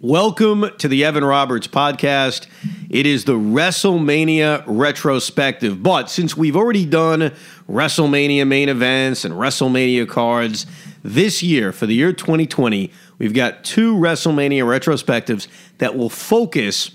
Welcome to the Evan Roberts podcast. It is the WrestleMania retrospective. But since we've already done WrestleMania main events and WrestleMania cards, this year, for the year 2020, we've got two WrestleMania retrospectives that will focus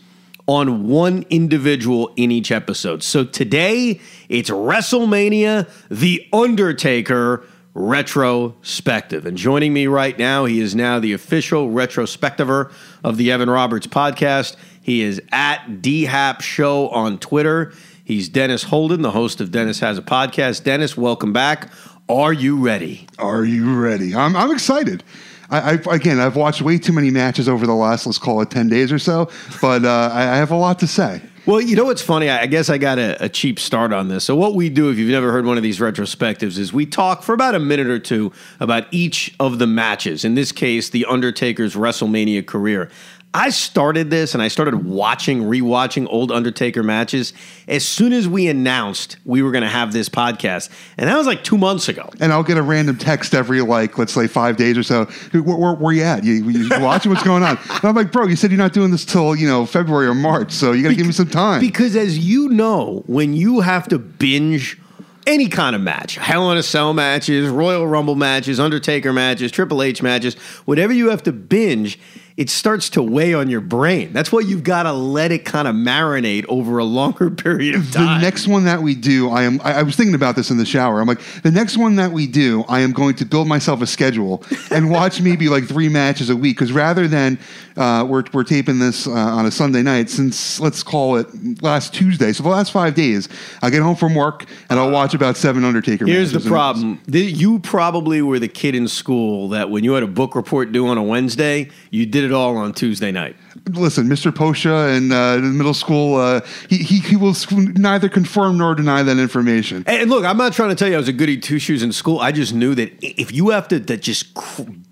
on one individual in each episode. So today, it's WrestleMania The Undertaker retrospective. And joining me right now, he is now the official retrospectiver of the Evan Roberts podcast. He is at DHAP Show on Twitter. He's Dennis Holden, the host of Dennis Has a Podcast. Dennis, welcome back. Are you ready? Are you ready? I'm, I'm excited. I, I, again, I've watched way too many matches over the last, let's call it 10 days or so, but uh, I, I have a lot to say. Well, you know what's funny? I guess I got a, a, cheap start on this. So, what we do, if you've never heard one of these retrospectives, is we talk for about a minute or two about each of the matches. In this case, The Undertaker's WrestleMania career. I started this and I started watching, rewatching old Undertaker matches as soon as we announced we were going to have this podcast. And that was like two months ago. And I'll get a random text every, like, let's say five days or so. Where, where, where you at? You, you watching what's going on? And I'm like, bro, you said you're not doing this till, you know, February or March. So you got to give me some time. Because as you know, when you have to binge any kind of match, Hell in a Cell matches, Royal Rumble matches, Undertaker matches, Triple H matches, whatever you have to binge, it starts to weigh on your brain. That's why you've got to let it kind of marinate over a longer period of time. The next one that we do, I am. I, I was thinking about this in the shower. I'm like, the next one that we do, I am going to build myself a schedule and watch maybe like three matches a week. Because rather than uh, we're we're taping this uh, on a Sunday night, since let's call it last Tuesday, so the last five days, I get home from work and I'll watch about seven Undertaker. Here's the problem: the, you probably were the kid in school that when you had a book report due on a Wednesday, you did it it all on Tuesday night. Listen, Mr. Posha in, uh, middle school, uh, he, he, he will neither confirm nor deny that information. And look, I'm not trying to tell you I was a goody two shoes in school. I just knew that if you have to that just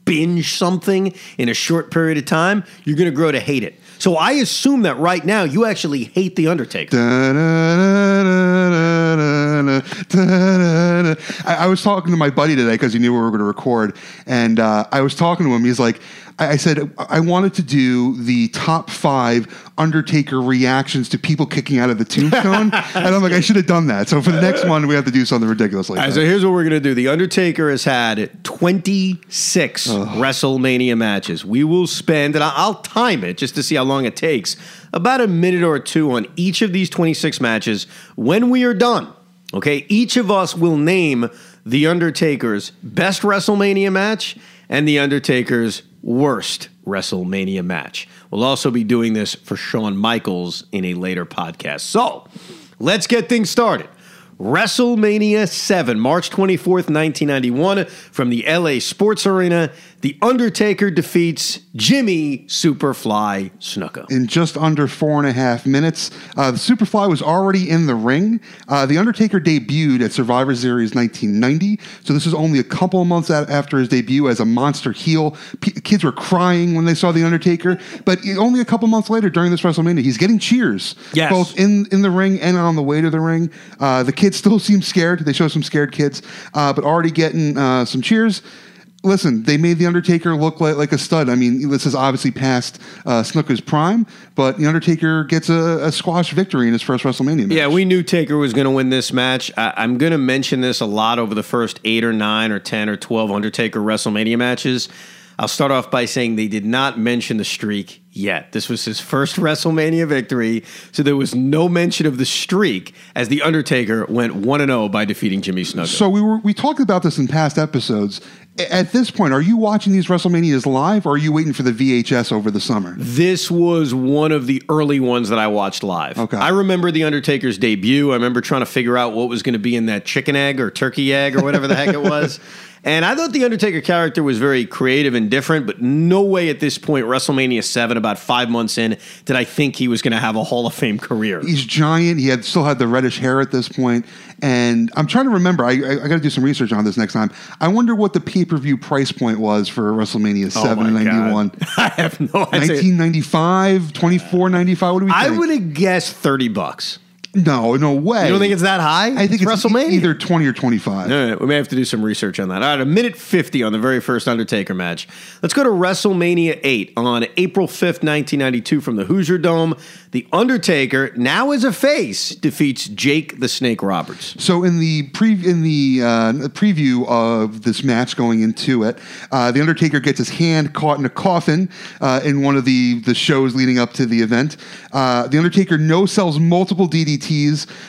binge something in a short period of time, you're going to grow to hate it. So I assume that right now you actually hate the Undertaker. I, I, was talking to my buddy today because he knew we were going to record, and uh, I was talking to him. He's like, I said I wanted to do the top five Undertaker reactions to people kicking out of the tombstone, and I'm like, I should have done that. So for the next one, we have to do something ridiculous like right, that. So here's what we're gonna do: The Undertaker has had 26 Ugh. WrestleMania matches. We will spend, and I'll time it just to see how long it takes, about a minute or two on each of these 26 matches. When we are done, okay, each of us will name the Undertaker's best WrestleMania match and The Undertaker's worst WrestleMania match. We'll also be doing this for Shawn Michaels in a later podcast. So let's get things started. WrestleMania 7, March 24th, 1991, from the LA Sports Arena. The Undertaker defeats Jimmy Superfly Snuka. In just under four and a half minutes, uh, the Superfly was already in the ring. Uh, the Undertaker debuted at Survivor Series 1990, so this is only a couple of months after his debut as a monster heel. P- kids were crying when they saw the Undertaker, but only a couple months later during this WrestleMania, he's getting cheers, yes. both in, in the ring and on the way to the ring. Uh, the kids still seem scared. They show some scared kids, uh, but already getting uh, some cheers listen, they made the Undertaker look like, like a stud. I mean, this is obviously past uh, Snuka's prime, but the Undertaker gets a, a, squash victory in his first WrestleMania match. Yeah, we knew Taker was going to win this match. I, am going to mention this a lot over the first eight or nine or ten or twelve Undertaker WrestleMania matches. I'll start off by saying they did not mention the streak yet. This was his first WrestleMania victory, so there was no mention of the streak as the Undertaker went one and zero oh by defeating Jimmy Snuka. So we were we talked about this in past episodes, at this point, are you watching these WrestleManias live or are you waiting for the VHS over the summer? This was one of the early ones that I watched live. Okay. I remember The Undertaker's debut. I remember trying to figure out what was going to be in that chicken egg or turkey egg or whatever the heck it was. And I thought the Undertaker character was very creative and different, but no way at this point, WrestleMania 7, about five months in, did I think he was going to have a Hall of Fame career. He's giant. He had still had the reddish hair at this point. And I'm trying to remember, I, I, I got to do some research on this next time. I wonder what the pay per view price point was for WrestleMania 7 and 91. I have no idea. 1995, 24.95. What do we think? I would have guessed 30 bucks. No, no way. You don't think it's that high? I think it's, WrestleMania. either 20 or 25. All right, we may have to do some research on that. All right, a minute 50 on the very first Undertaker match. Let's go to WrestleMania 8 on April 5th, 1992, from the Hoosier Dome. The Undertaker, now as a face, defeats Jake the Snake Roberts. So in the pre in the uh, preview of this match going into it, uh, the Undertaker gets his hand caught in a coffin uh, in one of the the shows leading up to the event. Uh, the Undertaker no sells multiple DDTs.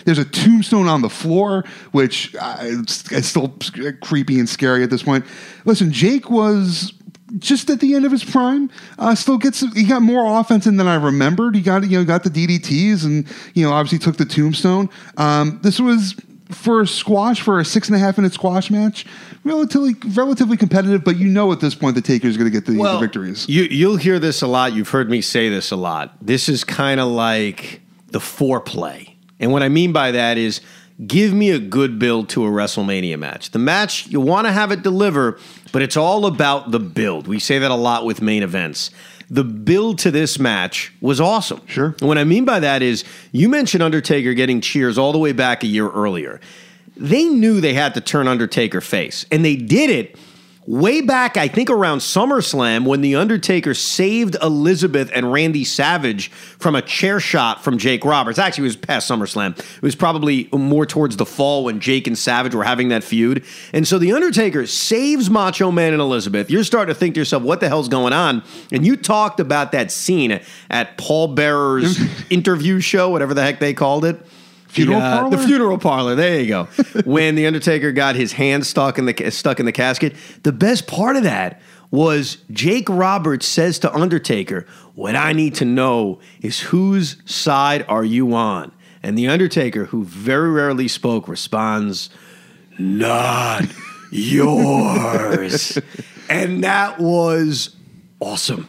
There's a tombstone on the floor, which uh, it's, it's still creepy and scary at this point. Listen, Jake was just at the end of his prime. Uh, still gets he got more offense in than I remembered. He got you know got the DDTs and you know obviously took the tombstone. Um, this was for a squash for a six and a half minute squash match, relatively relatively competitive. But you know at this point the Taker is going to get the, the victories. You, you'll hear this a lot. You've heard me say this a lot. This is kind of like the foreplay, and what I mean by that is give me a good build to a WrestleMania match. The match, you want to have it deliver, but it's all about the build. We say that a lot with main events. The build to this match was awesome. Sure. And what I mean by that is you mentioned Undertaker getting cheers all the way back a year earlier. They knew they had to turn Undertaker face, and they did it way back, I think around SummerSlam, when The Undertaker saved Elizabeth and Randy Savage from a chair shot from Jake Roberts. Actually, it was past SummerSlam. It was probably more towards the fall when Jake and Savage were having that feud. And so The Undertaker saves Macho Man and Elizabeth. You're starting to think to yourself, what the hell's going on? And you talked about that scene at Paul Bearer's interview show, whatever the heck they called it. Funeral the, uh, parlor? The funeral parlor. There you go. when the Undertaker got his hand stuck in the stuck in the casket, the best part of that was Jake Roberts says to Undertaker, "What I need to know is whose side are you on?" And the Undertaker, who very rarely spoke, responds, "Not yours." and that was awesome.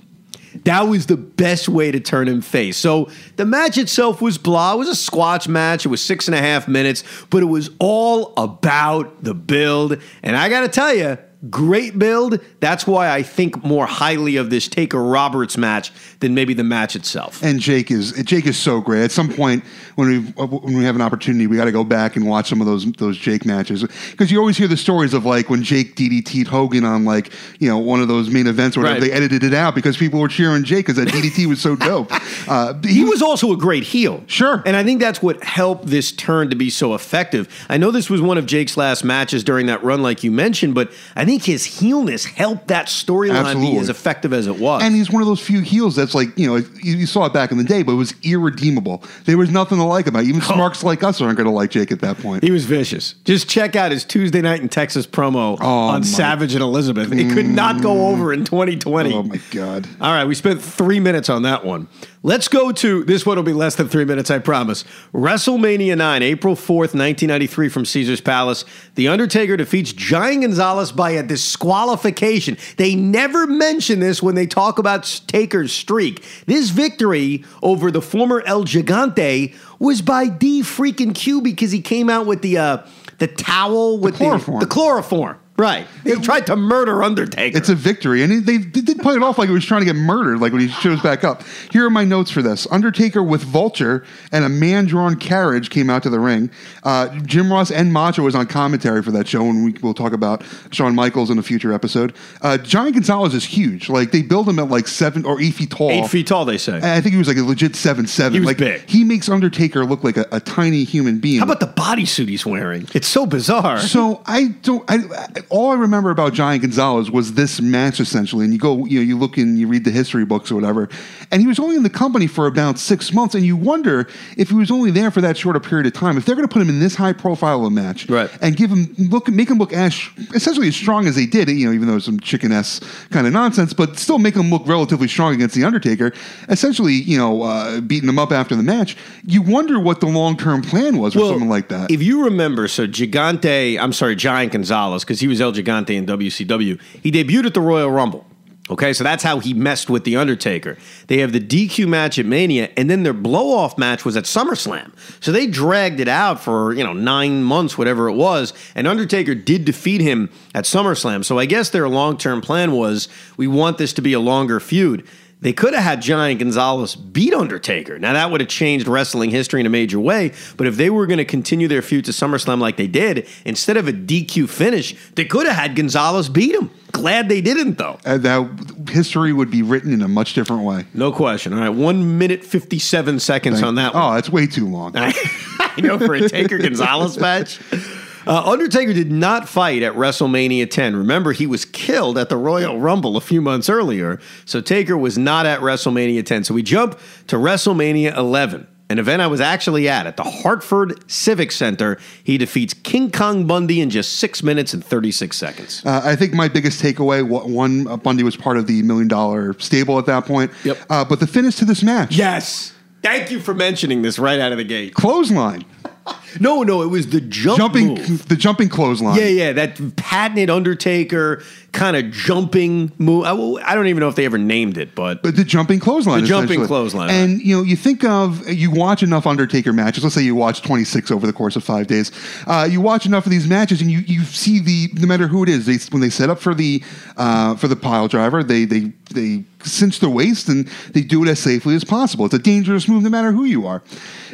That was the best way to turn him face. So the match itself was blah. It was a squash match. It was six and a half minutes, but it was all about the build. And I got to tell you, great build. That's why I think more highly of this Taker Roberts match than maybe the match itself. And Jake is Jake is so great. At some point, when we when we have an opportunity, we got to go back and watch some of those those Jake matches because you always hear the stories of like when Jake DDT'd Hogan on like you know one of those main events or whatever. Right. They edited it out because people were cheering Jake because that DDT was so dope. Uh, he was also a great heel. Sure. And I think that's what helped this turn to be so effective. I know this was one of Jake's last matches during that run, like you mentioned, but I think his heelness helped that storyline be as effective as it was. And he's one of those few heels that's like, you know, you, you saw it back in the day, but it was irredeemable. There was nothing to like him. Even oh. smarks like us aren't going to like Jake at that point. He was vicious. Just check out his Tuesday night in Texas promo Oh, on my- Savage and Elizabeth. It could not go mm. over in 2020. Oh, my God. All right, we spent three minutes on that one. Let's go to this one will be less than three minutes, I promise. WrestleMania 9, April 4th, 1993, from Caesar's Palace. The Undertaker defeats Giant Gonzalez by a disqualification. They never mention this when they talk about Taker's streak. This victory over the former El Gigante was by D freaking Q because he came out with the uh, the towel with the chloroform. the chloroform. Right. He tried to murder Undertaker. It's a victory. And they, they did play it off like he was trying to get murdered, like when he shows back up. Here are my notes for this Undertaker with Vulture and a man drawn carriage came out to the ring. Uh, Jim Ross and Macho was on commentary for that show, and we, we'll talk about Shawn Michaels in a future episode. Uh, Giant Gonzalez is huge. Like, they build him at like seven or eight feet tall. Eight feet tall, they say. And I think he was like a legit seven seven. He was like big. he makes Undertaker look like a, a tiny human being. How about the bodysuit he's wearing? It's so bizarre. So I don't. I, I- all I remember about Giant Gonzalez was this match essentially, and you go, you know, you look and you read the history books or whatever, and he was only in the company for about six months, and you wonder if he was only there for that short a period of time. If they're going to put him in this high profile of a match, Right. and give him look, make him look as essentially as strong as they did, you know, even though it's some chicken s kind of nonsense, but still make him look relatively strong against the Undertaker. Essentially, you know, uh, beating him up after the match. You wonder what the long term plan was for someone like that. If you remember, so Gigante, I'm sorry, Giant Gonzalez, because he was El Gigante in WCW, he debuted at the Royal Rumble. Okay, so that's how he messed with The Undertaker. They have the DQ match at Mania, and then their blow off match was at SummerSlam. So they dragged it out for, you know, nine months, whatever it was, and Undertaker did defeat him at SummerSlam. So I guess their long term plan was we want this to be a longer feud. They could have had Giant Gonzalez beat Undertaker. Now, that would have changed wrestling history in a major way. But if they were going to continue their feud to SummerSlam like they did, instead of a DQ finish, they could have had Gonzalez beat him. Glad they didn't, though. And that history would be written in a much different way. No question. All right, one minute, 57 seconds on that oh, one. Oh, that's way too long. I know for a Taker Gonzalez match. Uh, Undertaker did not fight at WrestleMania 10. Remember, he was killed at the Royal Rumble a few months earlier. So Taker was not at WrestleMania 10. So we jump to WrestleMania 11, an event I was actually at at the Hartford Civic Center. He defeats King Kong Bundy in just six minutes and 36 seconds. Uh, I think my biggest takeaway, one, uh, Bundy was part of the million dollar stable at that point. Yep. Uh, but the finish to this match, Yes. Thank you for mentioning this right out of the gate. clothesline, No, no, it was the jump jumping, move. the jumping clothesline. Yeah, yeah, that patented Undertaker kind of jumping move. I, I don't even know if they ever named it, but But the jumping clothesline. The jumping clothesline. And, you know, you think of, you watch enough Undertaker matches. Let's say you watch 26 over the course of five days. Uh, you watch enough of these matches and you, you see the, no matter who it is, they, when they set up for the, uh, for the pile driver, they, they, they cinch the waist and they do it as safely as possible. It's a dangerous move no matter who you are.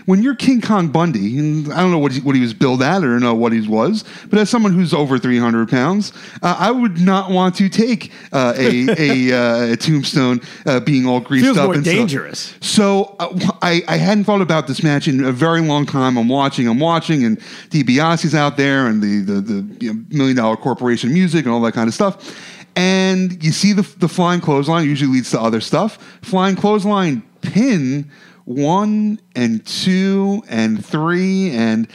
When you're King Kong Bundy, and I don't know what he, what he was billed at or know what he was, but as someone who's over 300 pounds, uh, I would not want to take uh, a, a, uh, a tombstone uh, being all greased feels up. more and so- dangerous. so uh, I, I hadn't thought about this match in a very long time. I'm watching, I'm watching, and DiBiase's out there, and the the, the you know, million dollar corporation music and all that kind of stuff. And you see the the flying clothesline usually leads to other stuff. Flying clothesline pin one and two and three and.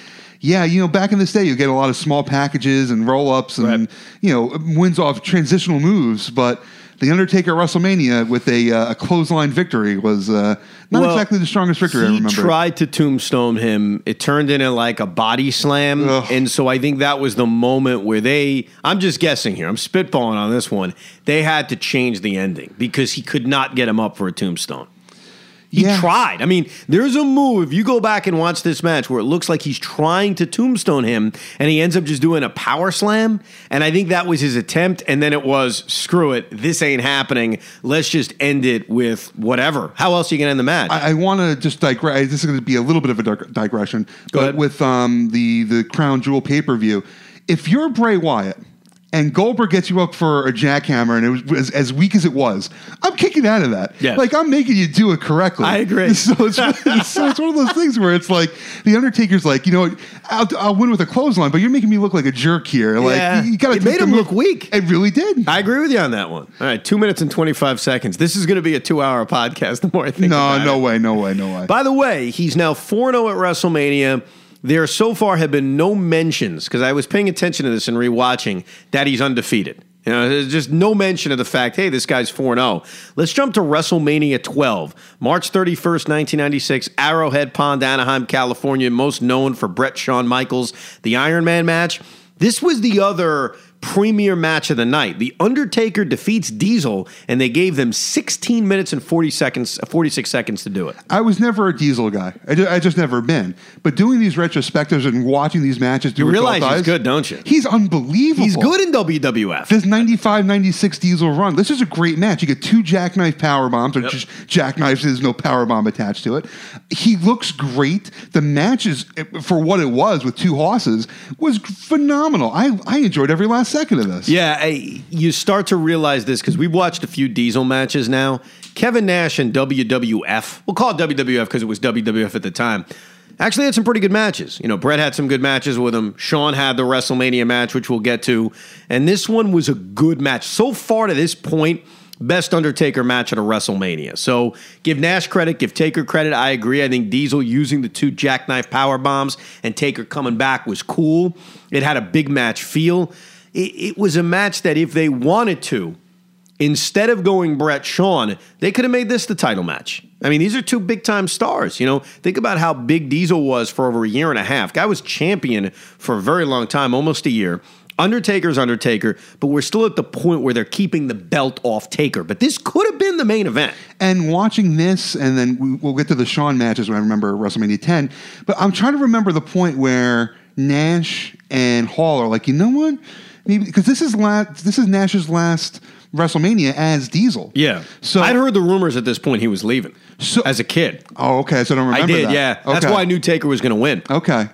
Yeah, you know, back in this day, you get a lot of small packages and roll ups and, Right. you know, wins off transitional moves. But the Undertaker at WrestleMania with a, uh, a clothesline victory was uh, not Well, exactly the strongest victory I he remember. tried to tombstone him. It turned into like a body slam. Ugh. And so I think that was the moment where they, I'm just guessing here, I'm spitballing on this one. They had to change the ending because he could not get him up for a tombstone. He Yeah. tried. I mean, there's a move. If you go back and watch this match where it looks like he's trying to tombstone him and he ends up just doing a power slam. And I think that was his attempt. And then it was, screw it. This ain't happening. Let's just end it with whatever. How else are you going to end the match? I, I want to just digress. This is going to be a little bit of a dig- digression, Go but ahead. with um, the the Crown Jewel pay per view, if you're Bray Wyatt and Goldberg gets you up for a jackhammer and it was as, as weak as it was, I'm kicking out of that. Yes. Like I'm making you do it correctly. I agree. So it's, so it's one of those things where it's like the Undertaker's like, you know, what, I'll, I'll win with a clothesline, but you're making me look like a jerk here. Like Yeah. you, got to It made him look weak. It really did. I agree with you on that one. All right, two minutes and 25 seconds. This is going to be a two hour podcast the more I think no, no it. way, no way, no way. By the way, he's now 4 0 at WrestleMania. There so far have been no mentions, because I was paying attention to this and rewatching, that he's undefeated. You know, there's just no mention of the fact, hey, this guy's 4 0. Let's jump to WrestleMania 12, March 31st, 1996, Arrowhead Pond, Anaheim, California, most known for Bret Shawn Michaels, the Iron Man match. This was the other premier match of the night. The Undertaker defeats Diesel, and they gave them 16 minutes and 40 seconds, uh, 46 seconds to do it. I was never a Diesel guy. I just, I just never been. But doing these retrospectives and watching these matches, do You realize he's eyes, good, don't you? He's unbelievable. He's good in WWF. This 95 96 Diesel run. This is a great match. You get two jackknife power bombs, or Yep. just jackknives, there's no power bomb attached to it. He looks great. The match is, eh, for what it was with two horses, was phenomenal. I, I enjoyed every last second of this. Yeah, I, you start to realize this because we've watched a few Diesel matches now. Kevin Nash and WWF, we'll call it WWF because it was WWF at the time, actually had some pretty good matches. You know, Bret had some good matches with him. Shawn had the WrestleMania match, which we'll get to. And this one was a good match. So far to this point, best Undertaker match at a WrestleMania. So give Nash credit, give Taker credit. I agree. I think Diesel using the two jackknife power bombs and Taker coming back was cool. It had a big match feel. It, it was a match that if they wanted to, instead of going Bret Shawn, they could have made this the title match. I mean, these are two big time stars. You know, think about how big Diesel was for over a year and a half. Guy was champion for a very long time, almost a year. Undertaker's Undertaker, but we're still at the point where they're keeping the belt off Taker. But this could have been the main event. And watching this, and then we, we'll get to the Shawn matches when I remember WrestleMania 10. But I'm trying to remember the point where Nash and Hall are like, you know what? Maybe because this is last, this is Nash's last WrestleMania as Diesel. Yeah. So I'd heard the rumors at this point he was leaving. So- as a kid, Oh, okay. So I don't remember. I did. that. Yeah, that's Okay. why I knew Taker was going to win. Okay.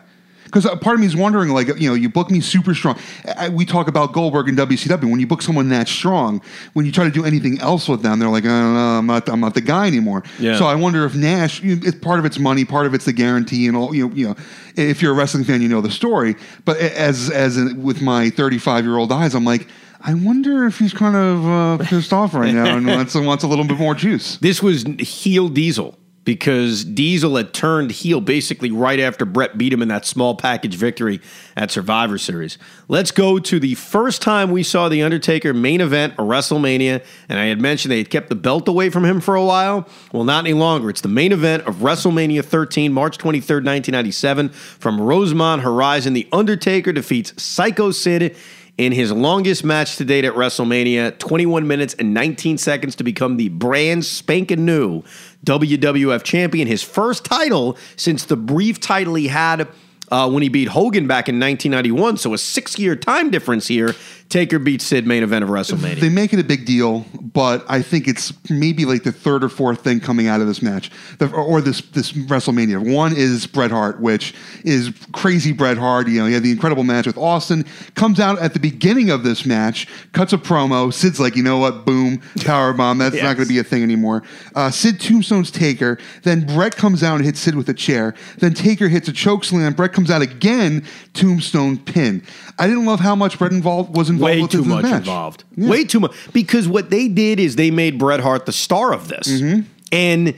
Because a part of me is wondering, like, you know, you book me super strong. I, we talk about Goldberg and WCW. When you book someone that strong, when you try to do anything else with them, they're like, oh, no, I'm not, I'm not the guy anymore. Yeah. So I wonder if Nash, you know, it's part of it's money, part of it's the guarantee, and all. You know, you know, if you're a wrestling fan, you know the story. But as as in, with my 35 year old eyes, I'm like. I wonder if he's kind of uh, pissed off right now and wants, wants a little bit more juice. This was heel Diesel because Diesel had turned heel basically right after Bret beat him in that small package victory at Survivor Series. Let's go to the first time we saw The Undertaker main event a WrestleMania, and I had mentioned they had kept the belt away from him for a while. Well, not any longer. It's the main event of WrestleMania 13, March 23rd, 1997. From Rosemont Horizon, The Undertaker defeats Psycho Sid in his longest match to date at WrestleMania, 21 minutes and 19 seconds to become the brand spanking new WWF champion. His first title since the brief title he had uh, when he beat Hogan back in 1991. So a six year time difference here. Taker beats Sid main event of WrestleMania. They make it a big deal, but I think it's maybe like the third or fourth thing coming out of this match, the, or, this this WrestleMania. One is Bret Hart, which is crazy Bret Hart. You know, he had the incredible match with Austin. Comes out at the beginning of this match, cuts a promo. Sid's like, you know what? Boom, power bomb. That's not going to be a thing anymore. Uh, Sid tombstones Taker. Then Bret comes out and hits Sid with a chair. Then Taker hits a choke slam. Bret comes out again, tombstone pin. I didn't love how much Bret involved was involved Way too much match. involved. Yeah. Way too much. Because what they did is they made Bret Hart the star of this. Mm-hmm. And,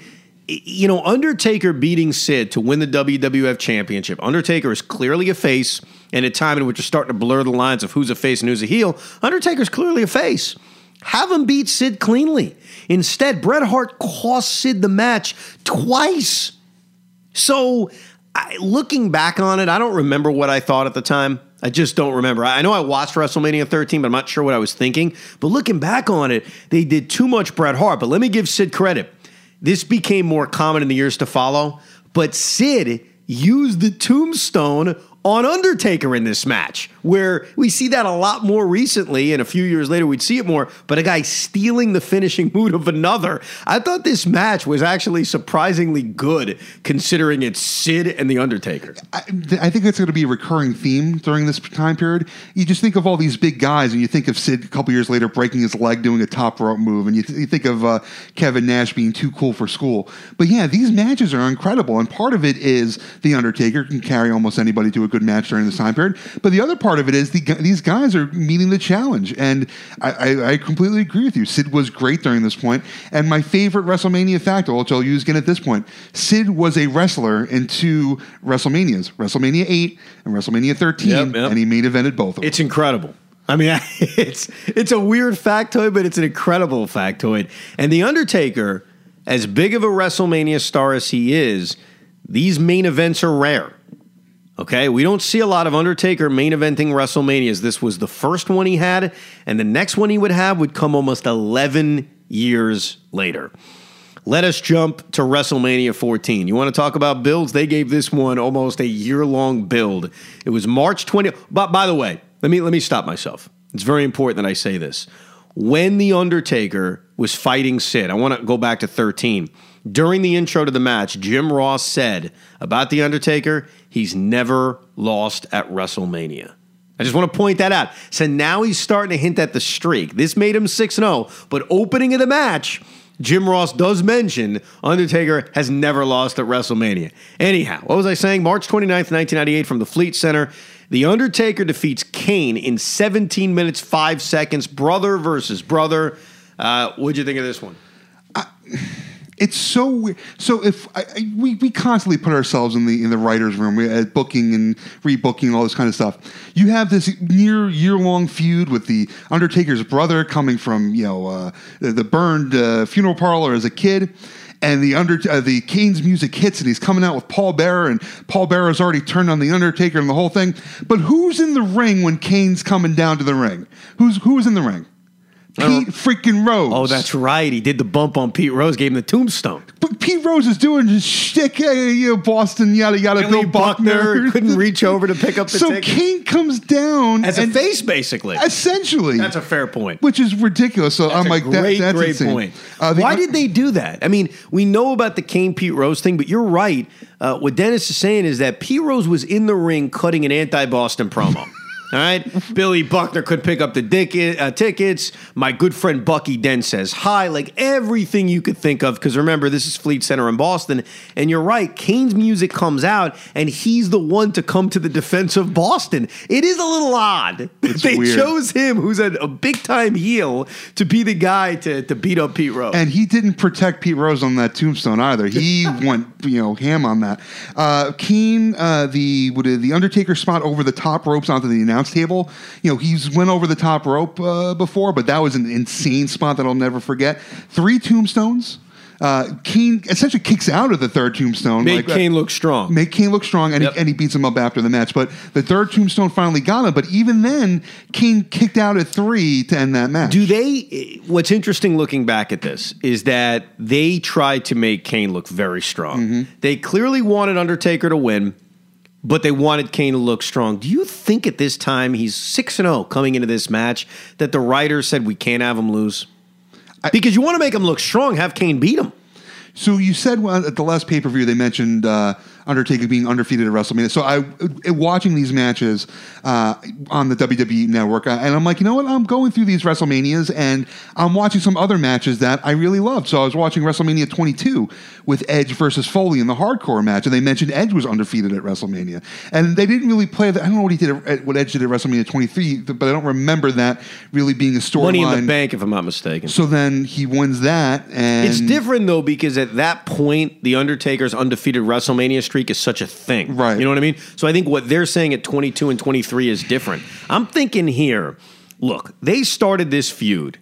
you know, Undertaker beating Sid to win the WWF Championship. Undertaker is clearly a face. And at a time in which you're starting to blur the lines of who's a face and who's a heel, Undertaker's clearly a face. Have him beat Sid cleanly. Instead, Bret Hart cost Sid the match twice. So, I, looking back on it, I don't remember what I thought at the time. I just don't remember. I know I watched WrestleMania 13, but I'm not sure what I was thinking. But looking back on it, they did too much Bret Hart. But let me give Sid credit. This became more common in the years to follow. But Sid used the tombstone on Undertaker in this match, where we see that a lot more recently, and a few years later we'd see it more. But a guy stealing the finishing move of another. I thought this match was actually surprisingly good, considering it's Sid and the Undertaker. I, I think that's going to be a recurring theme during this time period. You just think of all these big guys, and you think of Sid a couple years later breaking his leg doing a top rope move, and you, th- you think of uh, Kevin Nash being too cool for school. But yeah, these matches are incredible, and part of it is the Undertaker can carry almost anybody to a good match during this time period. But the other part of it is the, these guys are meeting the challenge, and I, I, I completely agree with you. Sid was great during this point, and my favorite WrestleMania factor, which I'll use again at this point, Sid was a wrestler in two WrestleManias, WrestleMania 8 and WrestleMania 13, Yep, yep. and he main evented both of them. It's incredible. I mean, it's it's a weird factoid, but it's an incredible factoid. And the Undertaker, as big of a WrestleMania star as he is, these main events are rare. Okay, we don't see a lot of Undertaker main eventing WrestleManias. This was the first one he had, and the next one he would have would come almost 11 years later. Let us jump to WrestleMania 14. You want to talk about builds? They gave this one almost a year long build. It was March 20. But by the way, let me let me stop myself. It's very important that I say this. When the Undertaker was fighting Sid, I want to go back to 13. During the intro to the match, Jim Ross said about the Undertaker, he's never lost at WrestleMania. I just want to point that out. So now he's starting to hint at the streak. This made him 6 0, but opening of the match, Jim Ross does mention Undertaker has never lost at WrestleMania. Anyhow, what was I saying? March 29th, 1998, from the Fleet Center. The Undertaker defeats Kane in 17 minutes, 5 seconds. Brother versus brother. Uh, what'd you think of this one? It's so weird. So if I, I, we we constantly put ourselves in the in the writers' room we, at booking and rebooking and all this kind of stuff, you have this near year long feud with the Undertaker's brother coming from you know uh, the, the burned uh, funeral parlor as a kid. And the under uh, the Kane's music hits, and he's coming out with Paul Bearer, and Paul Bearer's already turned on the Undertaker and the whole thing. But who's in the ring when Kane's coming down to the ring? Who's who's in the ring? Pete freaking Rose. Oh, that's right. He did the bump on Pete Rose, gave him the tombstone. But Pete Rose is doing his shtick, hey, you know, Boston, yada yada. Billy Bill Buckner couldn't reach over to pick up the so ticket. Kane comes down As a face, basically. essentially, That's a fair point. which is ridiculous. So That's I'm like, that, great, that's great insane. point. Uh, the- Why did they do that? I mean, we know about the Kane Pete Rose thing, but you're right. Uh, what Dennis is saying is that Pete Rose was in the ring cutting an anti-Boston promo. All right, Billy Buckner could pick up the dick, uh, tickets. My good friend Bucky Dent says hi, like everything you could think of. Because remember, this is Fleet Center in Boston, and you're right. Kane's music comes out, and he's the one to come to the defense of Boston. It is a little odd It's they weird. chose him, who's a, a big time heel, to be the guy to, to beat up Pete Rose. And he didn't protect Pete Rose on that tombstone either. He went, you know, ham on that. Uh, Kane, uh, the the Undertaker spot over the top ropes onto the announce table. You know, he's went over the top rope uh, before, but that was an insane spot that I'll never forget. Three tombstones. Uh, Kane essentially kicks out of the third tombstone. Make like, Kane look strong. make Kane look strong, and, Yep. he, and he beats him up after the match. But the third tombstone finally got him. But even then, Kane kicked out at three to end that match. Do they? What's interesting looking back at this is that they tried to make Kane look very strong. Mm-hmm. They clearly wanted Undertaker to win, but they wanted Kane to look strong. Do you think at this time he's six and zero coming into this match that the writers said we can't have him lose? because you want to make him look strong, have Kane beat him. So you said well, at the last pay per view they mentioned uh, Undertaker being undefeated at WrestleMania. So I, uh, watching these matches uh, on the WWE Network, uh, and I'm like, you know what? I'm going through these WrestleManias, and I'm watching some other matches that I really loved. So I was watching WrestleMania 22 with Edge versus Foley in the Hardcore match, and they mentioned Edge was undefeated at WrestleMania, and they didn't really play that. I don't know what he did, at, what Edge did at WrestleMania 23, but I don't remember that really being a storyline. Money in the bank, if I'm not mistaken. So then he wins that, and It's different though because at that point, the Undertaker's undefeated WrestleMania streak is such a thing, Right. You know what I mean? So I think what they're saying at 22 and 23 is different. I'm thinking here. Look, they started this feud.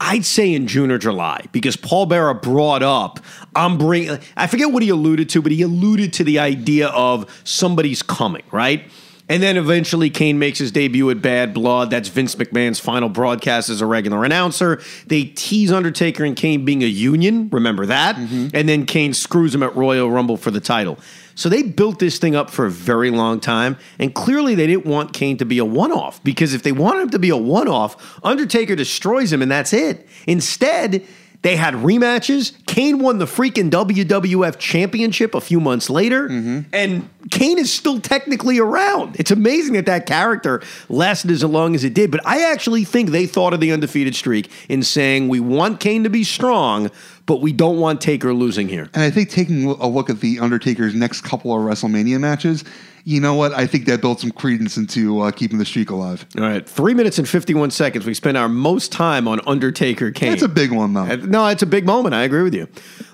I'd say in June or July because Paul Bearer brought up. I'm bringing. I forget what he alluded to, but he alluded to the idea of somebody's coming, right? And then eventually Kane makes his debut at Bad Blood. That's Vince McMahon's final broadcast as a regular announcer. They tease Undertaker and Kane being a union. Remember that? Mm-hmm. And then Kane screws him at Royal Rumble for the title. So they built this thing up for a very long time. And clearly they didn't want Kane to be a one off because if they wanted him to be a one off, Undertaker destroys him and that's it. Instead, they had rematches. Kane won the freaking WWF championship a few months later, mm-hmm. and Kane is still technically around. It's amazing that that character lasted as long as it did. But I actually think they thought of the undefeated streak in saying we want Kane to be strong, but we don't want Taker losing here. And I think taking a look at the Undertaker's next couple of WrestleMania matches, you know what? I think that built some credence into uh, keeping the streak alive. All right, three minutes and 51 seconds. We spent our most time on Undertaker Kane. That's a big one, though. Uh, No, it's a big moment. I agree with you.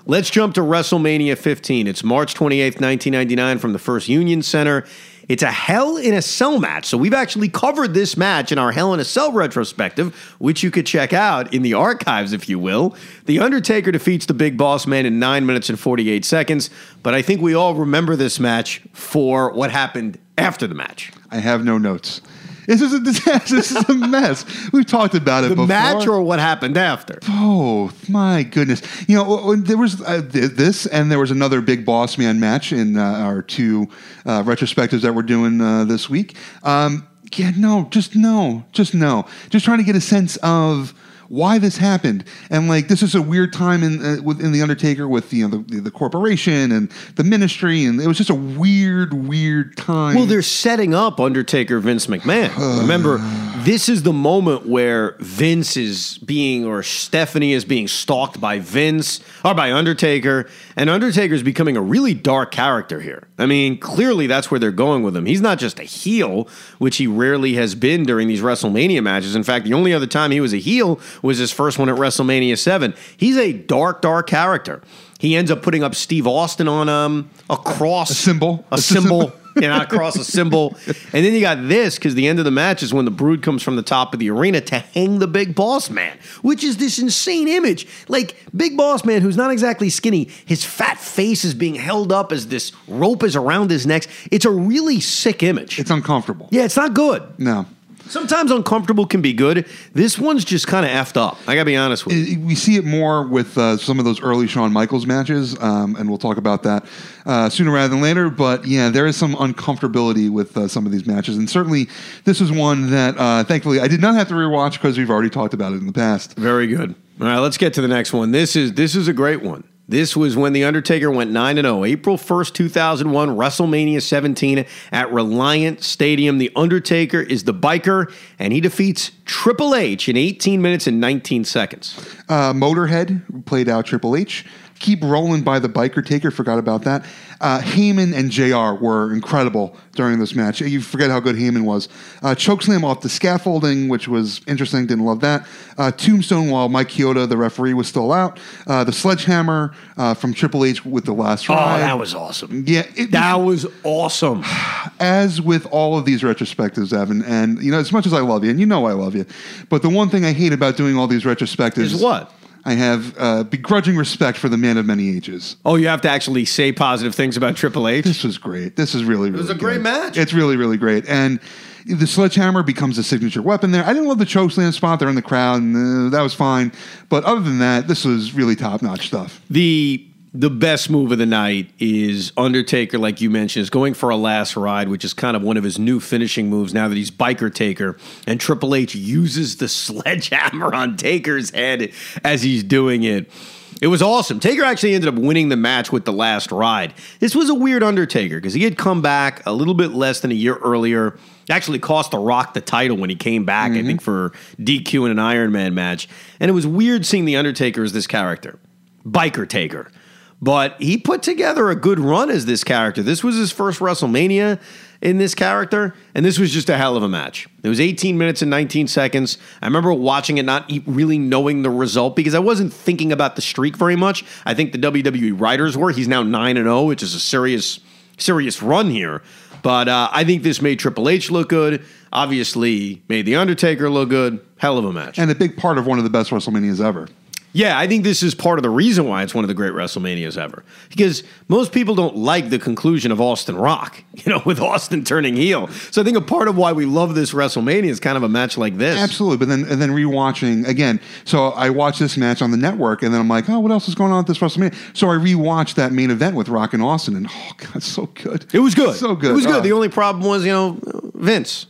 Let's jump to WrestleMania 15. It's March 28th, 1999, from the First Union Center. It's a Hell in a Cell match. So we've actually covered this match in our Hell in a Cell retrospective, which you could check out in the archives, if you will. The Undertaker defeats the Big Boss Man in 9 minutes and 48 seconds. But I think we all remember this match for what happened after the match. I have no notes. This is a disaster. This is a mess. We've talked about it The before. match or what happened after? Oh my goodness! You know there was uh, this, and there was another big boss man match in uh, our two uh, retrospectives that we're doing uh, this week. Um, yeah, no, just no, just no. Just trying to get a sense of why this happened, and like this is a weird time in uh, within the Undertaker with you know the, the corporation and the ministry, and it was just a weird, weird time. Well, they're setting up Undertaker Vince McMahon. Remember, this is the moment where Vince is being, or Stephanie is being stalked by Vince or by Undertaker, and Undertaker is becoming a really dark character here. I mean, clearly that's where they're going with him. He's not just a heel, which he rarely has been during these WrestleMania matches. In fact, the only other time he was a heel was his first one at WrestleMania 7. He's a dark, dark character. He ends up putting up Steve Austin on um, a cross. A symbol. A symbol. symbol. you know, across a symbol. And then you got this because the end of the match is when the brood comes from the top of the arena to hang the big boss man, which is this insane image. Like, big boss man who's not exactly skinny, his fat face is being held up as this rope is around his neck. It's a really sick image. it's uncomfortable. yeah, it's not good. No. Sometimes uncomfortable can be good. This one's just kind of effed up. I gotta be honest with you. It- we see it more with uh, some of those early Shawn Michaels matches, um, and we'll talk about that uh, sooner rather than later. But yeah, there is some uncomfortability with uh, some of these matches, and certainly this is one that uh, thankfully I did not have to rewatch because we've already talked about it in the past. Very good. All right, let's get to the next one. This is this is a great one. This was when the Undertaker went 9 and 0, April 1st, 2001, WrestleMania 17 at Reliant Stadium. The Undertaker is the biker and he defeats Triple H in 18 minutes and 19 seconds. Uh, Motorhead played out Triple H. Keep rolling by the biker taker. Forgot about that. Uh, Heyman and JR were incredible during this match. You forget how good Heyman was. Uh, chokeslam off the scaffolding, which was interesting. Didn't love that. Uh, tombstone while Mike Chioda, the referee, was still out. Uh, the sledgehammer uh, from Triple H with the last ride. Oh, that was awesome. yeah. It, That was awesome. as with all of these retrospectives, Evan, and you know, as much as I love you, and you know I love you, but the one thing I hate about doing all these retrospectives Is what? I have uh, begrudging respect for the man of many ages. Oh, you have to actually say positive things about Triple H? This was great. This is really, really It was a great match. It's really, really great. And the sledgehammer becomes a signature weapon there. I didn't love the chokeslam spot there in the crowd, and uh, that was fine. But other than that, this was really top notch stuff. The the best move of the night is Undertaker, like you mentioned, is going for a last ride, which is kind of one of his new finishing moves now that he's biker Taker. And Triple H uses the sledgehammer on Taker's head as he's doing it. It was awesome. Taker actually ended up winning the match with the last ride. This was a weird Undertaker because he had come back a little bit less than a year earlier. Actually, cost The Rock the title when he came back, I think, mm-hmm. for DQ in an Iron Man match. And it was weird seeing The Undertaker as this character, Biker Taker. But he put together a good run as this character. This was his first WrestleMania in this character, and this was just a hell of a match. It was 18 minutes and 19 seconds. I remember watching it, not really knowing the result because I wasn't thinking about the streak very much. I think the WWE writers were. He's now 9 and 0, which is a serious, serious run here. But uh, I think this made Triple H look good. Obviously, made The Undertaker look good. Hell of a match. And a big part of one of the best WrestleManias ever. Yeah, I think this is part of the reason why it's one of the great WrestleManias ever. Because most people don't like the conclusion of Austin Rock, you know, with Austin turning heel. So I think a part of why we love this WrestleMania is kind of a match like this. Absolutely, but then and then rewatching again. So I watched this match on the network, and then I'm like, oh, what else is going on at this WrestleMania? So I rewatched that main event with Rock and Austin, and oh god, so good. It was good. So good. It was good. Uh, the only problem was, you know, Vince.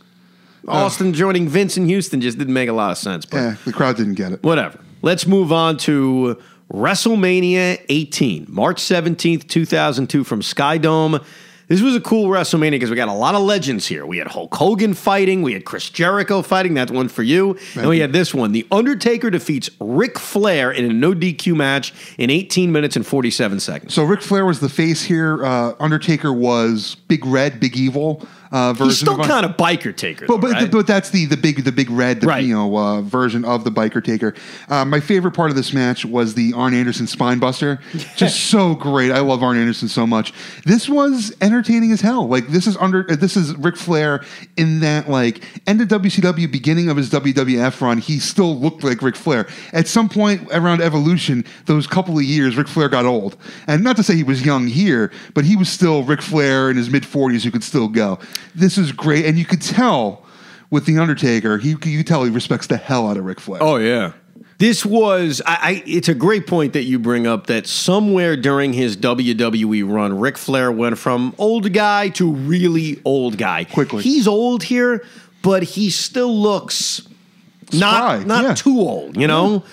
Austin joining Vince in Houston just didn't make a lot of sense. But Yeah, the crowd didn't get it. whatever. Let's move on to WrestleMania 18, March 17th, 2002 from Skydome. This was a cool WrestleMania because we got a lot of legends here. We had Hulk Hogan fighting, we had Chris Jericho fighting, that one for you. And we had this one. The Undertaker defeats Ric Flair in a no DQ match in 18 minutes and 47 seconds. So Ric Flair was the face here. Uh, Undertaker was Big Red, Big Evil uh, version. He's still of kind of biker taker. But though, but, right? but that's the the big the big red the, Right. you know uh, version of the biker taker. Uh, my favorite part of this match was the Arn Anderson spine buster. Just so great. I love Arn Anderson so much. This was entertaining as hell. Like this is under uh, this is Ric Flair in that like end of WCW beginning of his WWF run. He still looked like Ric Flair. At some point around Evolution, those couple of years, Ric Flair got old. And not to say he was young here, but he was still Ric Flair in his mid 40s who could still go. This is great, and you could tell with the Undertaker, he you tell he respects the hell out of Ric Flair. Oh yeah. This was I, I it's a great point that you bring up that somewhere during his WWE run, Ric Flair went from old guy to really old guy. Quickly. He's old here, but he still looks not Spry, not yeah. too old, you know?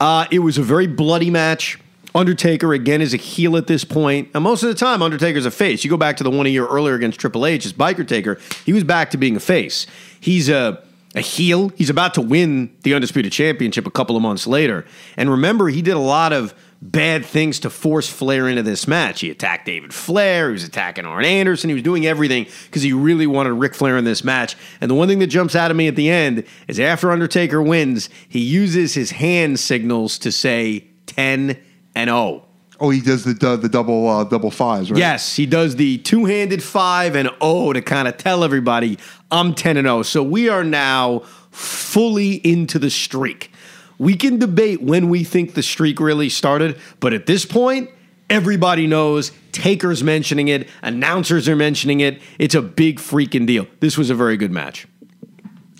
Uh, it was a very bloody match. Undertaker again is a heel at this point. And most of the time, Undertaker's a face. You go back to the one a year earlier against Triple H as Biker Taker, he was back to being a face. He's a a heel. He's about to win the Undisputed Championship a couple of months later. And remember, he did a lot of bad things to force Flair into this match. He attacked David Flair, he was attacking Arn Anderson, he was doing everything because he really wanted Ric Flair in this match. And the one thing that jumps out at me at the end is after Undertaker wins, he uses his hand signals to say 10 and 0. Oh, he does the the, the double uh, double fives, right? Yes, he does the two handed five and O to kind of tell everybody I'm 10 and 0. So we are now fully into the streak. We can debate when we think the streak really started, but at this point, everybody knows. Taker's mentioning it, announcers are mentioning it. It's a big freaking deal. This was a very good match.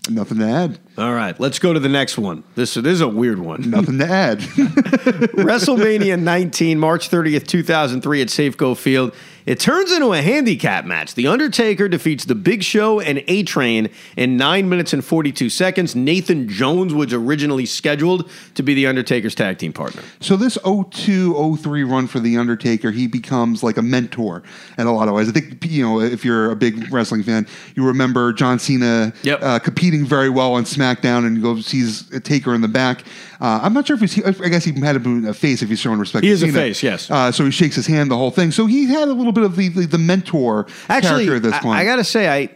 Nothing to add. All right, let's go to the next one. This, this is a weird one. Nothing to add. WrestleMania 19, March 30th, 2003 at Safeco Field. It turns into a handicap match. The Undertaker defeats The Big Show and A Train in 9 minutes and 42 seconds. Nathan Jones was originally scheduled to be The Undertaker's tag team partner. So this 02, 03 run for the Undertaker, he becomes like a mentor in a lot of ways. I think you know if you're a big wrestling fan, you remember John Cena Yep. uh, competing very well on SmackDown, and you go sees a Taker in the back. Uh, I'm not sure if he's. I guess he had to be a face if he's showing respect. He to is a face, yes. Uh, so he shakes his hand, the whole thing. So he had a little bit of the the, the mentor Actually, character at this I- I, gotta say, I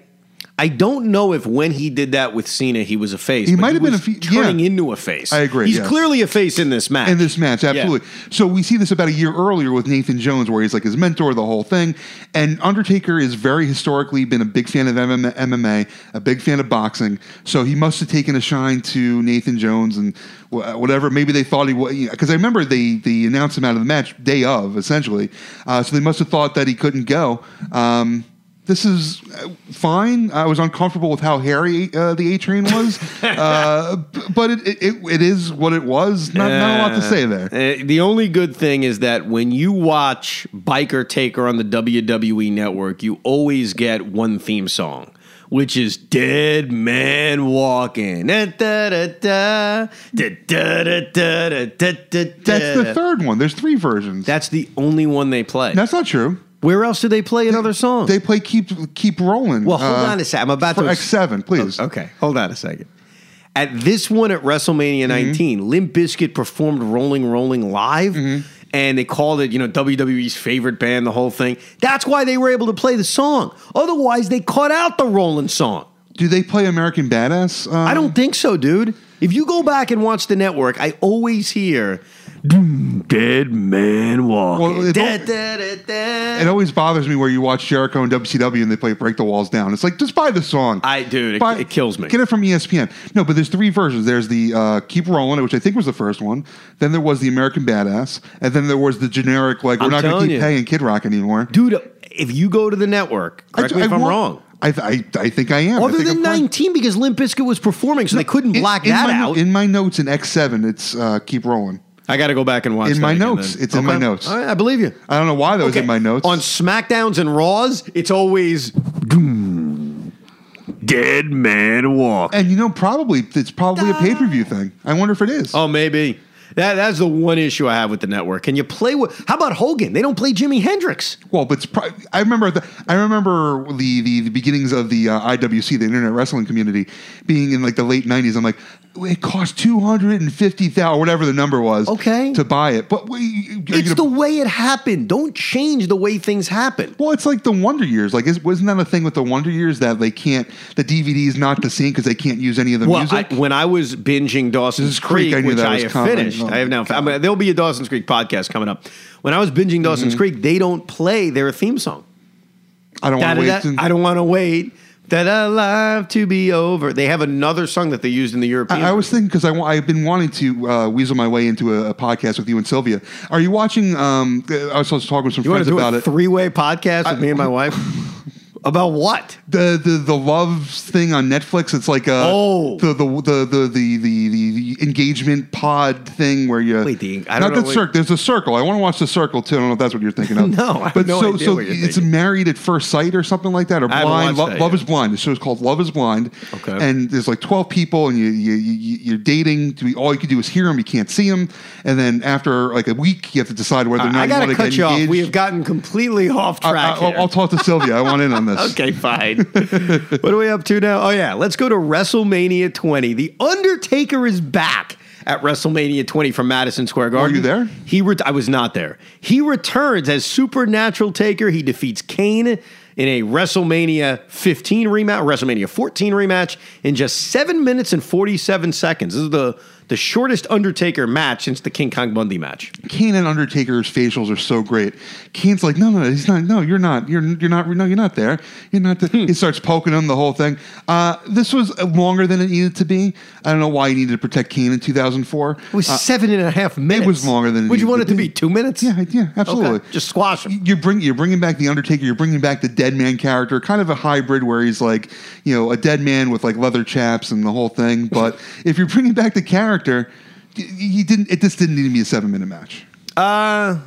I don't know if when he did that with Cena, he was a face. He might have been a fe- turning yeah. into a face. I agree, He's clearly a face in this match. in this match, absolutely. So we see this about a year earlier with Nathan Jones, where he's like his mentor, the whole thing. And Undertaker is very historically been a big fan of MMA, MMA, a big fan of boxing. So he must have taken a shine to Nathan Jones and whatever. Maybe they thought he was because I remember they they announced him out of the match day of essentially. Uh, so they must have thought that he couldn't go. Um, this is uh, fine. I was uncomfortable with how hairy uh, the A train was, uh, but it, it, it is what it was. Not, uh, not a lot to say there. Uh, uh, the only good thing is that when you watch Biker Taker on the WWE network, you always get one theme song. Which is Dead Man Walking. That's the third one. There's three versions. That's the only one they play. That's not true. Where else do they play another song? They play keep keep rolling. well, hold uh, on a second. I'm about to X seven, please. Okay, hold on a second. At this one at WrestleMania Mm-hmm. 19, Limp Bizkit performed Rolling Rolling live. Mm-hmm. And they called it, you know, WWE's favorite band, the whole thing. That's why they were able to play the song. Otherwise, they cut out the Rolling song. Do they play American Badass? Uh, I don't think so, dude. If you go back and watch the network, I always hear "Doom, Dead Man Walking. Well, it Da, da, da, da. It always bothers me where you watch Jericho and WCW and they play "Break the Walls Down." It's like just buy the song. I- dude, it- Buy- it kills me. Get it from ESPN. No, but there's three versions. There's the uh, "Keep Rolling," which I think was the first one. Then there was the American Badass, and then there was the generic like "We're I'm not going to telling keep you. paying Kid Rock anymore." Dude, if you go to the network, correct I- me I if I'm want- wrong. I, I, I think I am. I Other think than I'm fine. 19, because Limp Bizkit was performing, so they couldn't In- black in that my out. in my notes in X seven, it's uh, "Keep Rolling." I got to go back and watch In that my notes. then. It's in my notes. All right, I believe you. I don't know why that was in my notes. On SmackDowns and Raws, it's always "Doom, Dead Man Walk. and you know, probably it's probably a pay per view thing. I wonder if it is. Oh, maybe. That, that's the one issue I have with the network. Can you play with? How about Hogan? They don't play Jimi Hendrix. Well, but it's pro- I remember the I remember the the, the beginnings of the uh, IWC, the Internet Wrestling Community, being in like the late '90s. I'm like, it cost two hundred and fifty thousand, whatever the number was, Okay. to buy it. But we, It's the way it happened. Don't change the way things happen. well, it's like the Wonder Years. Like, is, wasn't that a thing with the Wonder Years that they can't the DVD is not the same because they can't use any of the Well, I, when I was binging Dawson's Creek, Creek, I knew which that I have coming. Finished, Oh, I have now. I mean, there'll be a Dawson's Creek podcast coming up. When I was binging Dawson's Mm-hmm. Creek, they don't play their theme song. I don't want to wait. I don't want to wait. That alive to be over. They have another song that they used in the European. I, I was thinking because I I've been wanting to uh, weasel my way into a, a podcast with you and Sylvia. Are you watching? Um, I was talking with some you friends about a it. three-way podcast with me and my wife about what? the the the love thing on Netflix. It's like a Oh. the, the the the the the the engagement pod thing where you Wait, the- I don't not know the what- circle. There's a circle. I want to watch the circle too. I don't know if that's what you're thinking of. No, I but no so so it's thinking. married at first sight or something like that or blind. Lo- that Love yet. is blind. The show's called Love is Blind. Okay. And there's like 12 people and you you, you you're dating. To be, all you can do is hear them. You can't see them. And then after like a week, you have to decide whether or not I you got want to cut get you off. engaged. We have gotten completely off I, track will. I'll talk to Sylvia. I want in on this. Okay, fine. what are we up to now? Oh, yeah. Let's go to WrestleMania 20. The Undertaker is back at WrestleMania 20 from Madison Square Garden. Were you there? He re- I was not there. He returns as Supernatural Taker. He defeats Kane in a WrestleMania 15 rematch, WrestleMania 14 rematch in just seven minutes and 47 seconds. This is the the shortest Undertaker match since the King Kong Bundy match. Kane and Undertaker's facials are so great. Kane's like, no, no, no, he's not. No, you're not. You're you're not. No, you're not there. You're not. The, Hmm. He starts poking him the whole thing. Uh, this was longer than it needed to be. I don't know why he needed to protect Kane in 2004. It was seven and a half minutes. Uh, was longer than it Would you want it to be. two minutes? Yeah, yeah, absolutely. Okay, Just squash him. You're bring you're bringing back the Undertaker. You're bringing back the dead man character, kind of a hybrid where he's like, you know, a dead man with like leather chaps and the whole thing. But if you're bringing back the character, y- you didn't. It just didn't need to be a seven minute match. Uh,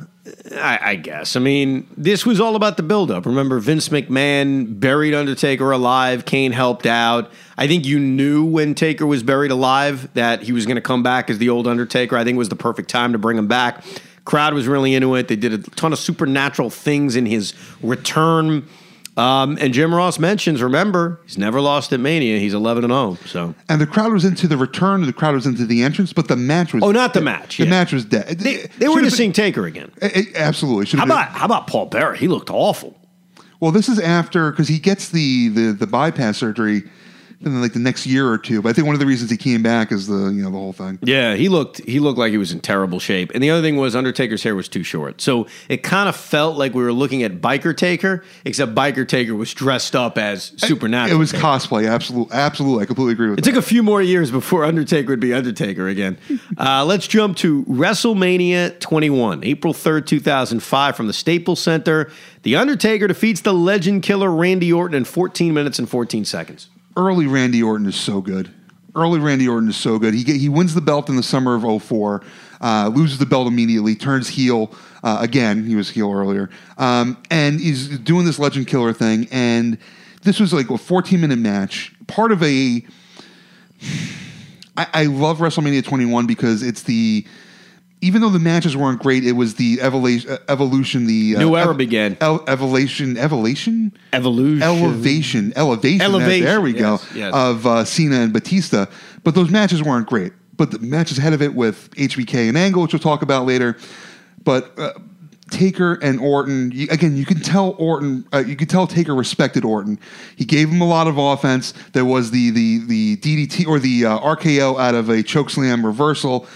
I, I guess. I mean, this was all about the buildup. Remember, Vince McMahon buried Undertaker alive. Kane helped out. I think you knew when Taker was buried alive that he was going to come back as the old Undertaker. I think it was the perfect time to bring him back. Crowd was really into it. They did a ton of supernatural things in his return. Um, and Jim Ross mentions, remember, he's never lost at Mania. He's 11 and 0. So, And the crowd was into the return. The crowd was into the entrance, but the match was. oh, not the match. The yeah. match was dead. They, they were into seeing Taker again. absolutely. Should How have been- about how about Paul Bearer? He looked awful. Well, this is after because he gets the, the the bypass surgery in like the next year or two. But I think one of the reasons he came back is the you know the whole thing. Yeah, he looked he looked like he was in terrible shape. And the other thing was Undertaker's hair was too short. So it kind of felt like we were looking at Biker Taker, except Biker Taker was dressed up as Supernatural. It was Taker. cosplay. Absolutely, absolutely. I completely agree with It that. took a few more years before Undertaker would be Undertaker again. Uh, let's jump to WrestleMania 21, April 3rd, 2005, from the Staples Center. The Undertaker defeats the legend killer Randy Orton in 14 minutes and 14 seconds. Early Randy Orton is so good. Early Randy Orton is so good. He get, he wins the belt in the summer of 04, uh, loses the belt immediately, turns heel uh, again. He was heel earlier, um, and he's doing this legend killer thing. And this was like a 14 minute match, part of a. I, I love WrestleMania 21 because it's the. Even though the matches weren't great, it was the evolution. Evolution. The uh, New era ev- began. El- evolution. Evolution Evolution. elevation, elevation. Elevation, There we go. yes, yes. Of uh, Cena and Batista, but those matches weren't great. But the matches ahead of it with HBK and Angle, which we'll talk about later. But uh, Taker and Orton, you, again, you can tell Orton, uh, you could tell Taker respected Orton. He gave him a lot of offense. There was the the the DDT or the uh, RKO out of a chokeslam reversal.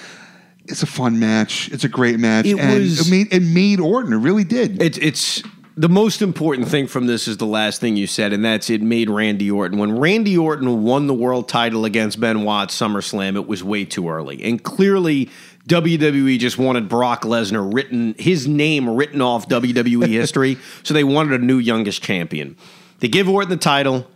It's a fun match. It's a great match, It and was- it made it made Orton. It really did. It's it's the most important thing from this is the last thing you said, and that's it made Randy Orton. When Randy Orton won the world title against Benoit SummerSlam, it was way too early, and clearly WWE just wanted Brock Lesnar written his name written off WWE history, so they wanted a new youngest champion. They give Orton the title.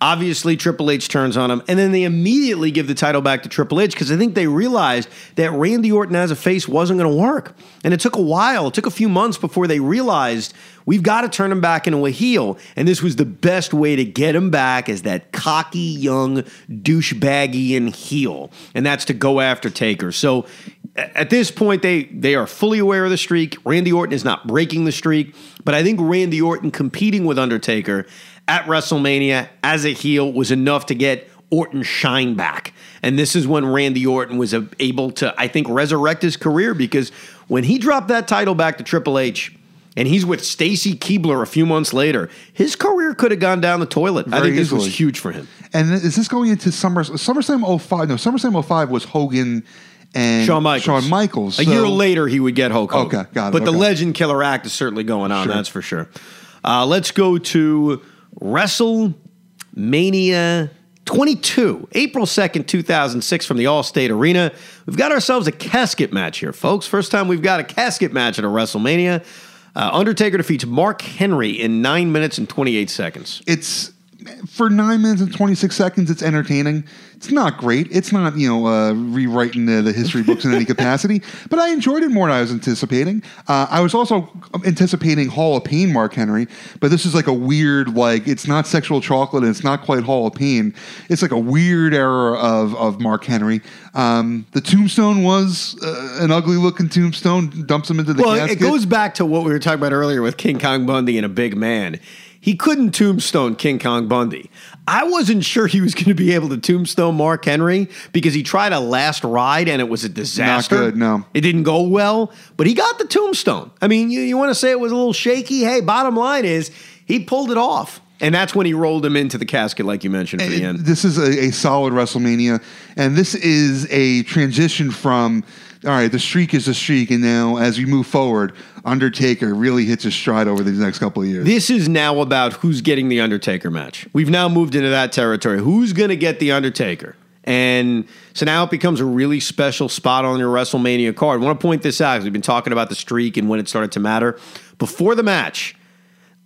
Obviously, Triple H turns on him, and then they immediately give the title back to Triple H because I think they realized that Randy Orton as a face wasn't going to work. And it took a while, it took a few months before they realized we've got to turn him back into a heel. And this was the best way to get him back as that cocky, young, douchebaggy and heel. And that's to go after Taker. So at this point, they, they are fully aware of the streak. Randy Orton is not breaking the streak, but I think Randy Orton competing with Undertaker at WrestleMania as a heel was enough to get Orton shine back. And this is when Randy Orton was able to, I think, resurrect his career because when he dropped that title back to Triple H and he's with Stacy Keibler a few months later, his career could have gone down the toilet. I think this was huge for him. And is this going into Summer SummerSlam 05? No, SummerSlam 05 was Hogan and Shawn Michaels. Shawn Michaels. A year later, he would get Hulk Hogan. Okay, got it, But the. Legend Killer Act is certainly going on. Sure. That's for sure. Uh, let's go to WrestleMania 22, April 2nd, 2006, from the Allstate Arena. We've got ourselves a casket match here, folks. First time we've got a casket match at a WrestleMania. Uh, Undertaker defeats Mark Henry in 9 minutes and 28 seconds. It's for nine minutes and 26 seconds, it's entertaining. It's not great. It's not, you know, uh, rewriting the, the history books in any capacity, but I enjoyed it more than I was anticipating. Uh, I was also anticipating Hall of Pain Mark Henry, but this is like a weird, like, it's not sexual chocolate and it's not quite Hall of Pain. It's like a weird era of, of Mark Henry. Um, the tombstone was uh, an ugly looking tombstone, dumps him into the Well, casket. it goes back to what we were talking about earlier with King Kong Bundy and a big man. He couldn't tombstone King Kong Bundy. I wasn't sure he was going to be able to tombstone Mark Henry because he tried a last ride and it was a disaster. good, no. It didn't go well, but he got the tombstone. I mean, you, you want to say it was a little shaky? Hey, bottom line is he pulled it off. And that's when he rolled him into the casket, like you mentioned, for the end. This is a, a solid WrestleMania, and this is a transition from all right, the streak is a streak, and now as we move forward, Undertaker really hits his stride over these next couple of years. This is now about who's getting the Undertaker match. We've now moved into that territory. Who's going to get the Undertaker? And so now it becomes a really special spot on your WrestleMania card. I want to point this out because we've been talking about the streak and when it started to matter. Before the match,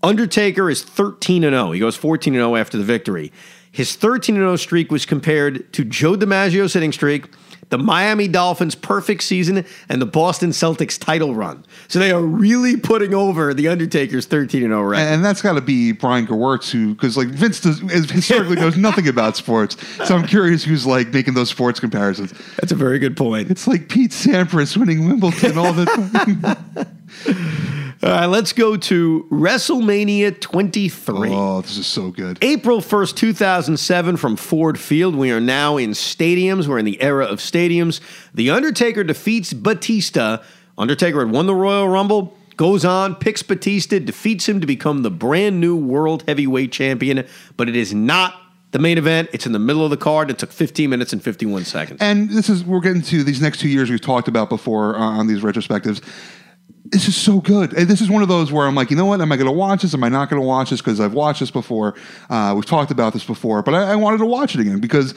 Undertaker is 13 and 0. He goes 14 and 0 after the victory. His 13 and 0 streak was compared to Joe DiMaggio's hitting streak, the Miami Dolphins' perfect season, and the Boston Celtics title run. So they are really putting over the Undertaker's 13 and 0 record. and that's got to be Brian Gewirtz, who because like Vince does, historically knows nothing about sports. So I'm curious who's like making those sports comparisons. That's a very good point. It's like Pete Sampras winning Wimbledon all the time. All right, let's go to WrestleMania 23. oh, this is so good. April 1st, 2007, from Ford Field. We are now in stadiums. We're in the era of stadiums. The Undertaker defeats Batista. Undertaker had won the Royal Rumble, goes on, picks Batista, defeats him to become the brand new World Heavyweight Champion, but it is not the main event. It's in the middle of the card. It took 15 minutes and 51 seconds. And this is we're getting to these next two years we've talked about before uh, on these retrospectives. This is so good. And this is one of those where I'm like, you know what? Am I going to watch this? Am I not going to watch this? Because I've watched this before. Uh, we've talked about this before, but I, I wanted to watch it again because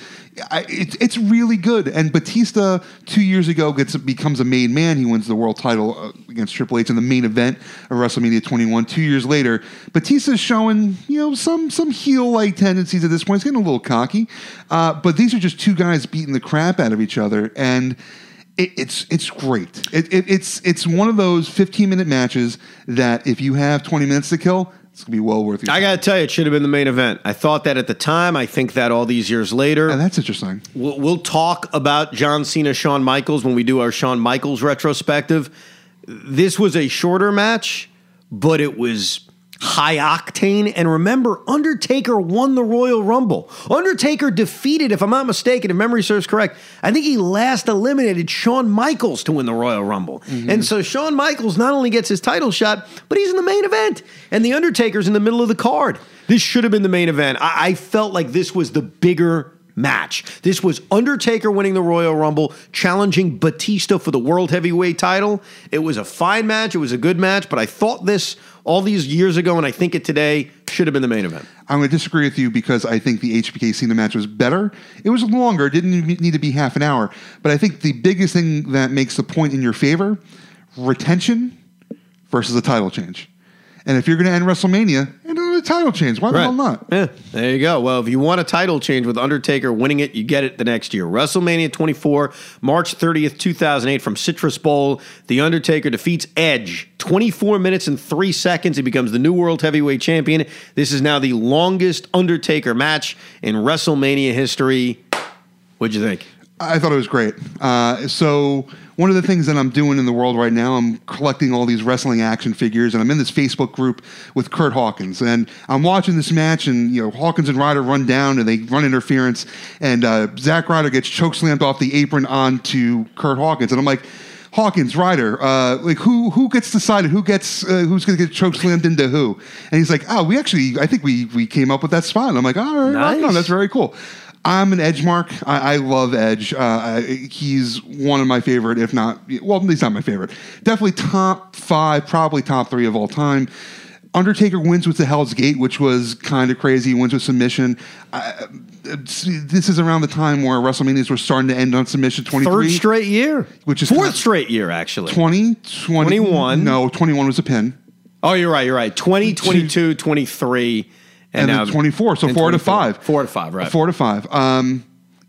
I, it's it's really good. And Batista two years ago gets becomes a made man. He wins the world title uh, against Triple H in the main event of WrestleMania 21. Two years later, Batista's showing you know some some heel like tendencies at this point. He's getting a little cocky, uh, but these are just two guys beating the crap out of each other and it, it's it's great. It, it, it's it's one of those 15 minute matches that if you have 20 minutes to kill, it's gonna be well worth your I time. got to tell you, it should have been the main event. I thought that at the time. I think that all these years later. And that's interesting. We'll, we'll talk about John Cena, Shawn Michaels when we do our Shawn Michaels retrospective. This was a shorter match, but it was high octane. And remember, Undertaker won the Royal Rumble. Undertaker defeated, if I'm not mistaken, if memory serves correct, I think he last eliminated Shawn Michaels to win the Royal Rumble. Mm-hmm. And so Shawn Michaels not only gets his title shot, but he's in the main event. And the Undertaker's in the middle of the card. This should have been the main event. I, I felt like this was the bigger match. This was Undertaker winning the Royal Rumble, challenging Batista for the World Heavyweight title. It was a fine match. It was a good match, but I thought this all these years ago, and I think it today should have been the main event. I'm going to disagree with you because I think the HBK Cena match was better. It was longer, didn't need to be half an hour. But I think the biggest thing that makes the point in your favor retention versus a title change. And if you're going to end WrestleMania, title change. Why the hell not? Yeah, there you go. Well, if you want a title change with Undertaker winning it, you get it the next year. WrestleMania 24, March 30th, 2008, from Citrus Bowl. The Undertaker defeats Edge. 24 minutes and 3 seconds. He becomes the new World Heavyweight Champion. This is now the longest Undertaker match in WrestleMania history. What'd you think? I thought it was great. Uh, so one of the things that I'm doing in the world right now, I'm collecting all these wrestling action figures, and I'm in this Facebook group with Kurt Hawkins, and I'm watching this match, and you know Hawkins and Ryder run down, and they run interference, and uh, Zack Ryder gets chokeslammed off the apron onto Kurt Hawkins, and I'm like. Hawkins, Ryder, uh, like who who gets decided who gets uh, who's going to get choke slammed into who? And he's like, oh, we actually, I think we we came up with that spot. And I'm like, all right, right on, that's very cool. I'm an Edge mark. I, I love Edge. Uh, he's one of my favorite, if not, well, he's not my favorite. Definitely top five, probably top three of all time. Undertaker wins with the Hell's Gate, which was kind of crazy. He wins with submission. Uh, this is around the time where WrestleManias were starting to end on submission. Twenty Third three, straight year. Which is fourth straight year, actually. 20, 20 21. No, twenty one was a pin, Oh, you're right. You're right. 20, 22, 23, and, now then twenty four. So and four to five. Four to five, right. Four to five. Um,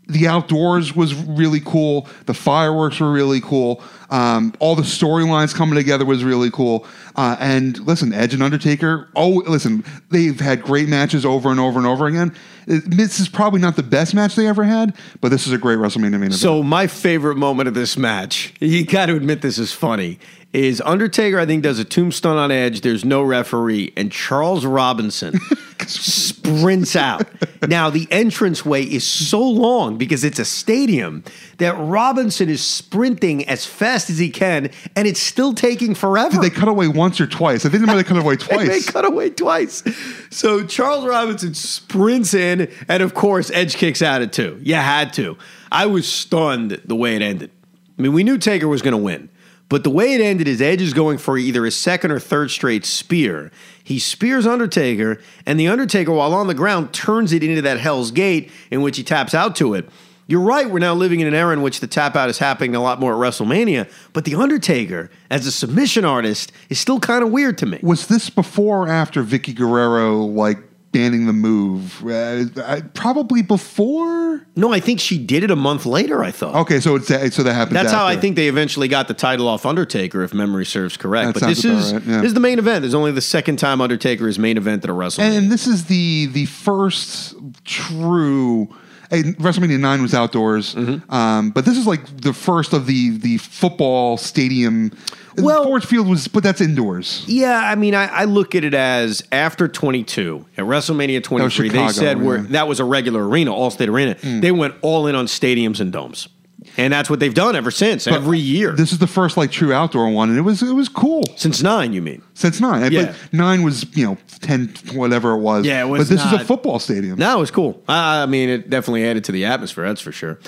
the outdoors was really cool. The fireworks were really cool. Um, all the storylines coming together was really cool. Uh, and listen, Edge and Undertaker. Oh, listen, they've had great matches over and over and over again. This is probably not the best match they ever had, but this is a great WrestleMania main event. So my favorite moment of this match, you got to admit this is funny, is Undertaker. I think does a tombstone on Edge. There's no referee, and Charles Robinson sprints out. now, the entranceway is so long because it's a stadium that Robinson is sprinting as fast as he can, and it's still taking forever. Did They cut away once or twice. I think they might have cut away twice. they cut away twice. So Charles Robinson sprints in, and of course, Edge kicks out at two. You had to. I was stunned the way it ended. I mean, we knew Taker was going to win, but the way it ended is Edge is going for either his second or third straight spear. He spears Undertaker, and the Undertaker, while on the ground, turns it into that Hell's Gate in which he taps out to it. You're right, we're now living in an era in which the tap out is happening a lot more at WrestleMania, but The Undertaker, as a submission artist, is still kind of weird to me. Was this before or after Vickie Guerrero like banning the move? Uh, I- probably before. No, I think she did it a month later, I thought. Okay, so it's so that happened. That's how I think they eventually got the title off Undertaker, if memory serves correct. That but this is right, yeah. this is the main event. There's only the second time Undertaker is main event at a WrestleMania. And this is the the first true. And WrestleMania nine was outdoors, Mm-hmm. um, but this is like the first of the the football stadium. Well- Ford Field was, but that's indoors. yeah, I mean, I, I look at it as after 22 at WrestleMania 23, they Chicago, said yeah. Mm. that was a regular arena, Allstate Arena. They went all in on stadiums and domes, and that's what they've done ever since, every year This is the first like true outdoor one, and it was it was cool since nine. You mean? since nine. Yeah. But nine was you know ten whatever it was. Yeah, it was but this is a football stadium. No, it was cool. I I mean, it definitely added to the atmosphere, that's for sure.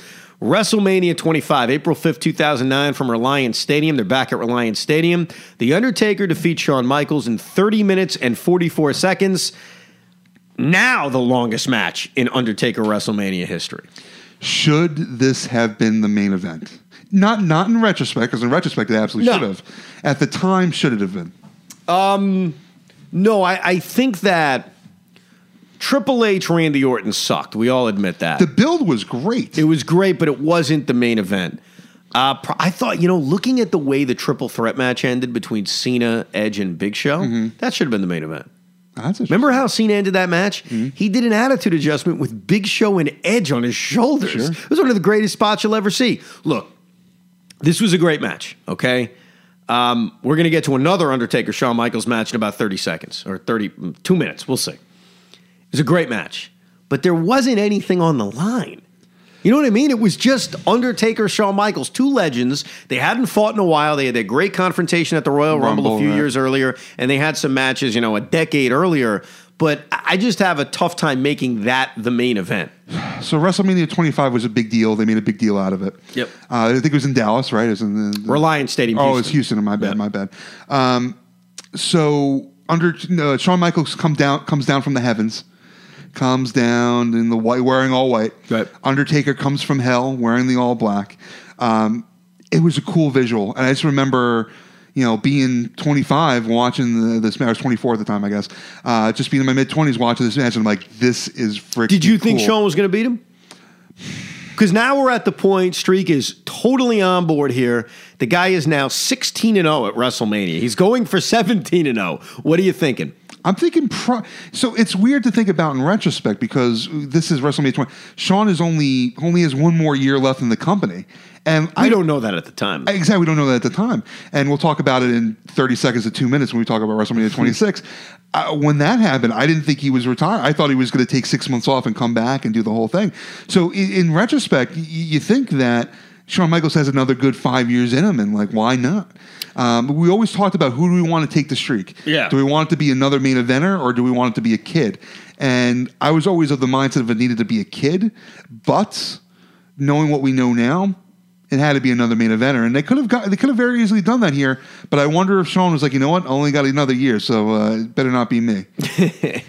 WrestleMania 25, April 5th, 2009, from Reliant Stadium. They're back at Reliant Stadium. The Undertaker defeats Shawn Michaels in 30 minutes and 44 seconds. Now, the longest match in Undertaker WrestleMania history. Should this have been the main event? Not not in retrospect, because in retrospect it absolutely No. should have. At the time, should it have been? No, I, I think that Triple H, Randy Orton sucked. We all admit that. The build was great. It was great, but it wasn't the main event. Uh, I thought, you know, looking at the way the triple threat match ended between Cena, Edge, and Big Show, that should have been the main event. Remember how Cena ended that match? He did an attitude adjustment with Big Show and Edge on his shoulders. Sure. It was one of the greatest spots you'll ever see. Look, this was a great match, okay? Um, we're going to get to another Undertaker Shawn Michaels match in about 30 seconds or 30, two minutes. We'll see. It was a great match, but there wasn't anything on the line. You know what I mean? It was just Undertaker, Shawn Michaels, two legends. They hadn't fought in a while. They had a great confrontation at the Royal Rumble, Rumble, a few right. years earlier, and they had some matches, you know, a decade earlier. But I just have a tough time making that the main event. So WrestleMania 25 was a big deal. They made a big deal out of it. Yep. Uh, I think it was in Dallas, right? It was in the, Reliant Stadium. Oh, it's Houston. My bad. Yeah. My bad. Um, so under uh, Shawn Michaels come down comes down from the heavens, comes down in the white, wearing all white. Right. Undertaker comes from hell wearing the all black. Um, it was a cool visual, and I just remember. You know, being 25, watching the, this match, I was 24 at the time, I guess. Uh, just being in my mid 20s watching this match, and I'm like, this is freaking Did you think cool. Shawn was going to beat him? Because now we're at the point, Streak is totally on board here. The guy is now 16 and 0 at WrestleMania. He's going for 17 and 0. What are you thinking? I'm thinking pro. So it's weird to think about in retrospect because this is WrestleMania 20. Shawn is only only has one more year left in the company, and I I don't know that at the time. exactly we don't know that at the time. And we'll talk about it in 30 seconds to two minutes when we talk about WrestleMania 26. uh, when that happened, I didn't think he was retired. I thought he was going to take six months off and come back and do the whole thing. So in, in retrospect, y- you think that Shawn Michaels has another good five years in him, and like why not? Um, we always talked about who do we want to take the streak? Yeah. Do we want it to be another main eventer or do we want it to be a kid? And I was always of the mindset of it needed to be a kid, but knowing what we know now, it had to be another main eventer, and they could have got they could have very easily done that here. But I wonder if Shawn was like, you know what, I only got another year, so uh, it better not be me.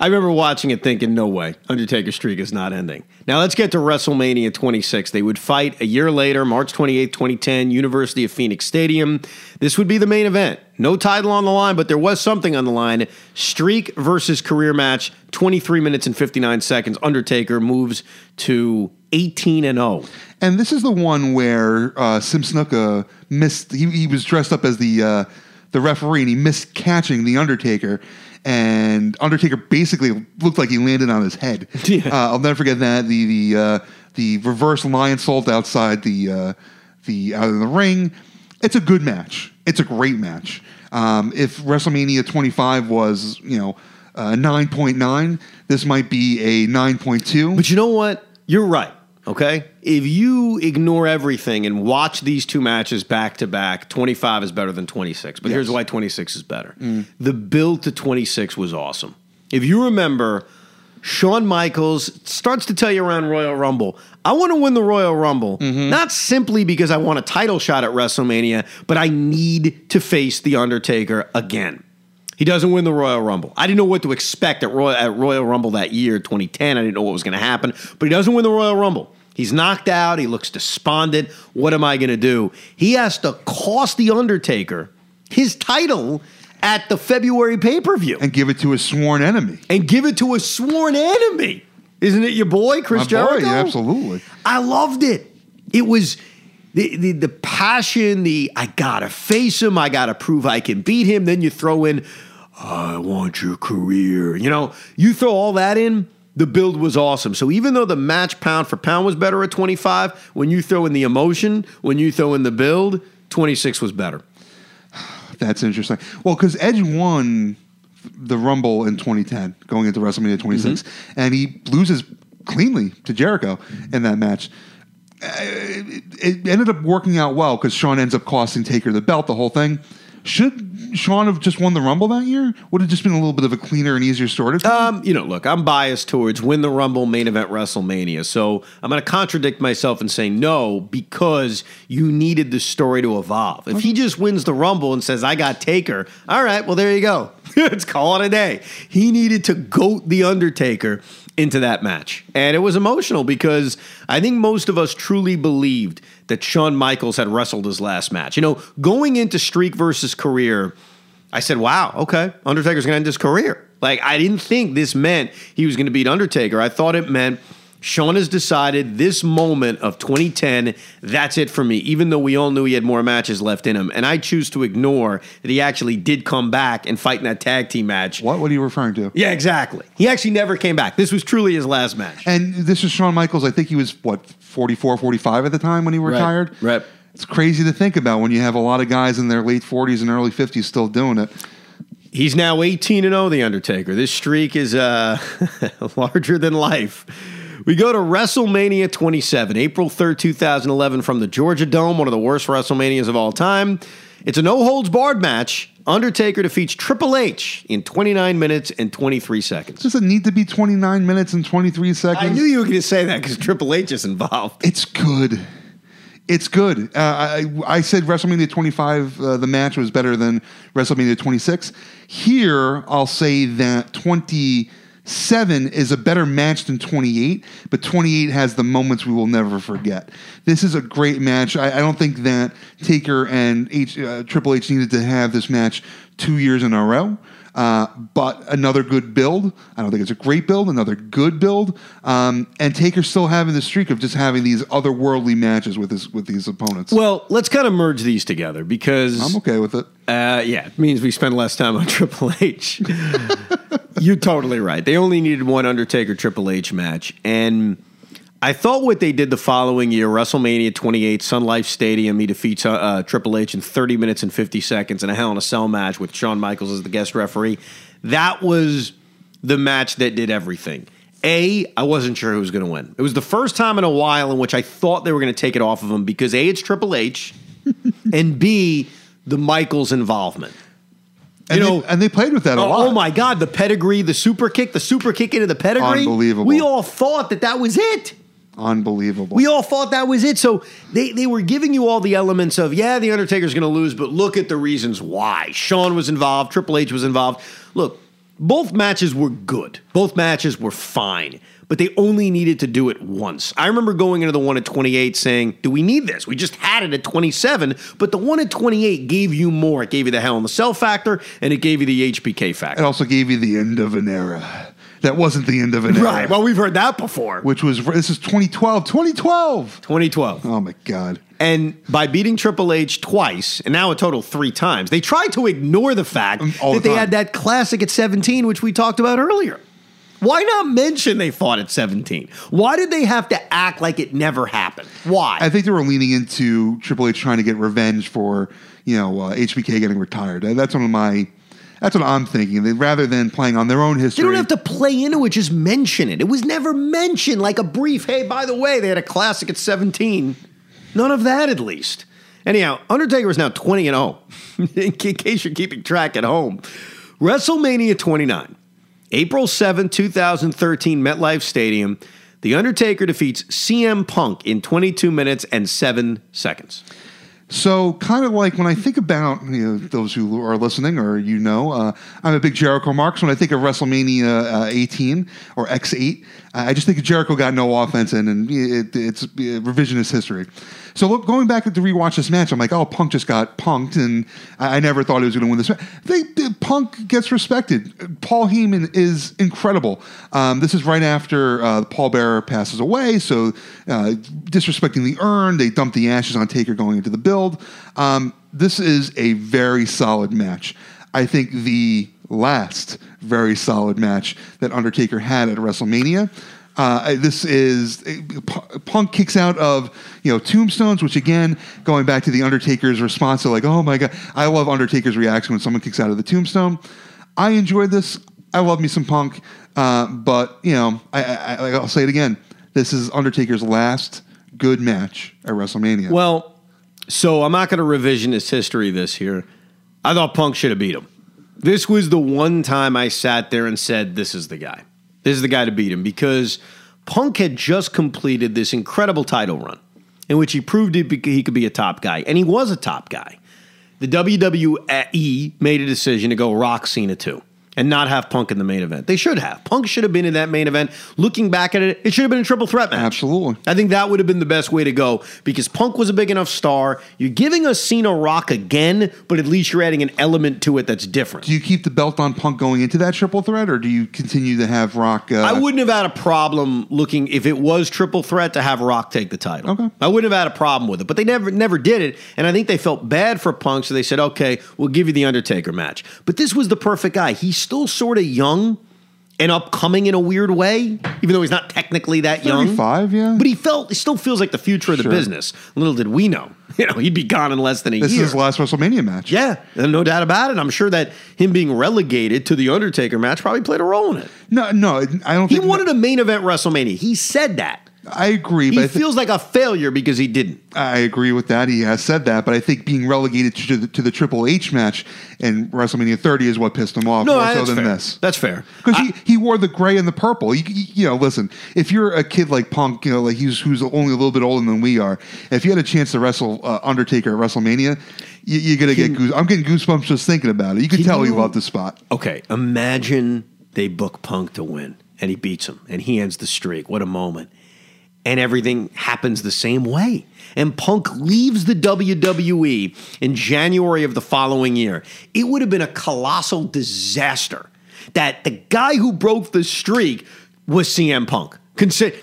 I remember watching it thinking, no way, Undertaker streak is not ending. Now let's get to WrestleMania 26. They would fight a year later, March 28, 2010, University of Phoenix Stadium. This would be the main event. No title on the line, but there was something on the line. Streak versus career match, 23 minutes and 59 seconds. Undertaker moves to 18 and oh. 0. And this is the one where uh, Sim Snuka missed. He, he was dressed up as the uh, the referee, and he missed catching the Undertaker. And Undertaker basically looked like he landed on his head. Yeah. Uh, I'll never forget that. The the uh, the reverse lionsault outside the uh, the out of the ring. It's a good match. It's a great match. Um, if WrestleMania 25 was you know uh, 9.9. This might be a 9.2. But you know what? You're right. Okay. If you ignore everything and watch these two matches back to back, 25 is better than 26. But here's why 26 is better. Mm. The build to 26 was awesome. If you remember, Shawn Michaels starts to tell you around Royal Rumble, I want to win the Royal Rumble, mm-hmm. not simply because I want a title shot at WrestleMania, but I need to face The Undertaker again. He doesn't win the Royal Rumble. I didn't know what to expect at Royal, at Royal Rumble that year, 2010. I didn't know what was going to happen, but he doesn't win the Royal Rumble. He's knocked out. He looks despondent. What am I going to do? He has to cost The Undertaker his title at the February pay per view and give it to a sworn enemy. and give it to a sworn enemy. Isn't it your boy, Chris My boy, Jericho? absolutely. I loved it. It was the, the the passion, the I gotta face him, I gotta prove I can beat him. Then you throw in, I want your career. You know, you throw all that in. The build was awesome. So even though the match pound for pound was better at 25, when you throw in the emotion, when you throw in the build, 26 was better. That's interesting. Well, because Edge won the Rumble in 2010, going into WrestleMania 26, Mm-hmm. and he loses cleanly to Jericho in that match. Uh, It, it ended up working out well because Shawn ends up costing Taker the belt, the whole thing. Should Shawn have just won the Rumble that year? Would have just been a little bit of a cleaner and easier story. to Um, you know, look, I'm biased towards win the Rumble main event WrestleMania. So I'm going to contradict myself and say no because you needed the story to evolve. If he just wins the Rumble and says, I got Taker, all right, well, there you go. Let's call it a day. He needed to goat The Undertaker into that match. And it was emotional because I think most of us truly believed that Shawn Michaels had wrestled his last match. You know, going into streak versus career, I said, wow, okay, Undertaker's going to end his career. Like, I didn't think this meant he was going to beat Undertaker. I thought it meant Shawn has decided this moment of 2010, that's it for me, even though we all knew he had more matches left in him. And I choose to ignore that he actually did come back and fight in that tag team match. what? What are you referring to? Yeah, exactly. He actually never came back. This was truly his last match. And this is Shawn Michaels. I think he was, what, 44, 45 at the time when he retired? right. It's crazy to think about when you have a lot of guys in their late 40s and early 50s still doing it. He's now 18 and 0, The Undertaker. This streak is uh, larger than life. We go to WrestleMania 27, April 3rd, 2011, from the Georgia Dome, one of the worst WrestleManias of all time. It's a no holds barred match. Undertaker defeats Triple H in 29 minutes and 23 seconds. Does it need to be 29 minutes and 23 seconds? I knew you were going to say that because Triple H is involved. It's good. It's good. Uh, I, I said WrestleMania 25, uh, the match was better than WrestleMania 26. Here, I'll say that 27 is a better match than 28, but 28 has the moments we will never forget. This is a great match. I, I don't think that Taker and H, uh, Triple H needed to have this match two years in a row. Uh, but another good build. I don't think it's a great build. Another good build. Um, and Taker's still having the streak of just having these otherworldly matches with his with these opponents. Well, let's kind of merge these together because I'm okay with it. Uh, yeah, it means we spend less time on Triple H. You're totally right. They only needed one Undertaker Triple H match. And I thought what they did the following year, WrestleMania 28, Sun Life Stadium, he defeats uh, uh, Triple H in 30 minutes and 50 seconds in a Hell in a Cell match with Shawn Michaels as the guest referee. That was the match that did everything. A, I wasn't sure who was going to win. It was the first time in a while in which I thought they were going to take it off of him because A, it's Triple H, and B, the Michaels involvement. And, You know- they, and they played with that a Oh, lot. oh my God, the pedigree, the super kick, the super kick into the pedigree. Unbelievable. We all thought that that was it. Unbelievable. We all thought that was it. So they, they were giving you all the elements of, yeah, The Undertaker's going to lose, but look at the reasons why. Shawn was involved, Triple H was involved. Look, both matches were good, both matches were fine, but they only needed to do it once. I remember going into the one at 28 saying, do we need this? We just had it at 27, but the one at 28 gave you more. It gave you the Hell in the Cell factor, and it gave you the HBK factor. it also gave you the end of an era. That wasn't the end of an era. Right. Well, we've heard that before. Which was this is 2012. 2012. 2012. Oh my god. And by beating Triple H twice, and now a total three times, they tried to ignore the fact Mm, all that the they had that classic at 17, which we talked about earlier. Why not mention they fought at 17? Why did they have to act like it never happened? Why? I think they were leaning into Triple H trying to get revenge for you know uh, HBK getting retired. That's one of my. That's what I'm thinking. They, rather than playing on their own history, They don't have to play into it, just mention it. It was never mentioned like a brief, hey, by the way, they had a classic at 17. None of that, at least. Anyhow, Undertaker is now 20 and 0, in case you're keeping track at home. WrestleMania 29, April 7, 2013, MetLife Stadium. The Undertaker defeats CM Punk in 22 minutes and 7 seconds. So, kind of like when I think about you know those who are listening or you know, uh, I'm a big Jericho marks. When I think of WrestleMania uh, 18 or X8, I just think Jericho got no offense in, and it, it's revisionist history. So, look, going back to rewatch this match, I'm like, oh, Punk just got punked, and I, I never thought he was going to win this match. They, they, Punk gets respected. Paul Heyman is incredible. Um, this is right after uh, Paul Bearer passes away, so uh, disrespecting the urn, they dump the ashes on Taker going into the build. Um, this is a very solid match. I think the last very solid match that Undertaker had at WrestleMania. Uh, this is Punk kicks out of you know tombstones, which again, going back to the Undertaker's response to like, oh my god, I love Undertaker's reaction when someone kicks out of the tombstone. I enjoyed this. I love me some Punk, uh, but you know, I, I, I'll say it again. This is Undertaker's last good match at WrestleMania. Well, so I'm not going to revisionist history this here. I thought Punk should have beat him. This was the one time I sat there and said, "This is the guy." This is the guy to beat him because Punk had just completed this incredible title run in which he proved he could be a top guy, and he was a top guy. The WWE made a decision to go Rock Cena too and not have Punk in the main event. They should have. Punk should have been in that main event. Looking back at it, it should have been a triple threat match. Absolutely. I think that would have been the best way to go because Punk was a big enough star. You're giving us Cena Rock again, but at least you're adding an element to it that's different. Do you keep the belt on Punk going into that triple threat, or do you continue to have Rock? Uh, I wouldn't have had a problem looking if it was triple threat to have Rock take the title. Okay. I wouldn't have had a problem with it, but they never never did it, and I think they felt bad for Punk, so they said, "Okay, we'll give you the Undertaker match." But this was the perfect guy. He's still sort of young and upcoming in a weird way, even though he's not technically that young. Five, yeah. But he felt, he still feels like the future of the Sure. business. Little did we know, you know, he'd be gone in less than a This year. This is his last WrestleMania match. yeah, and no doubt about it. I'm sure that him being relegated to the Undertaker match probably played a role in it. No, no, I don't He wanted a main event WrestleMania. He said that. I agree, He but I, feels like a failure because he didn't. I agree with that. He has said that, but I think being relegated to the, to the Triple H match in WrestleMania 30 is what pissed him off No, more that's so than fair. this. That's fair. Because he, he wore the gray and the purple. You, you know, listen, if you're a kid like Punk, you know, like he's who's only a little bit older than we are, if you had a chance to wrestle uh, Undertaker at WrestleMania, you, you're gonna get goose. I'm getting goosebumps just thinking about it. You can Can tell he you- loved the spot. Okay, imagine they book Punk to win and he beats him and he ends the streak. What a moment. And everything happens the same way. And Punk leaves the WWE in January of the following year. It would have been a colossal disaster that the guy who broke the streak was CM Punk.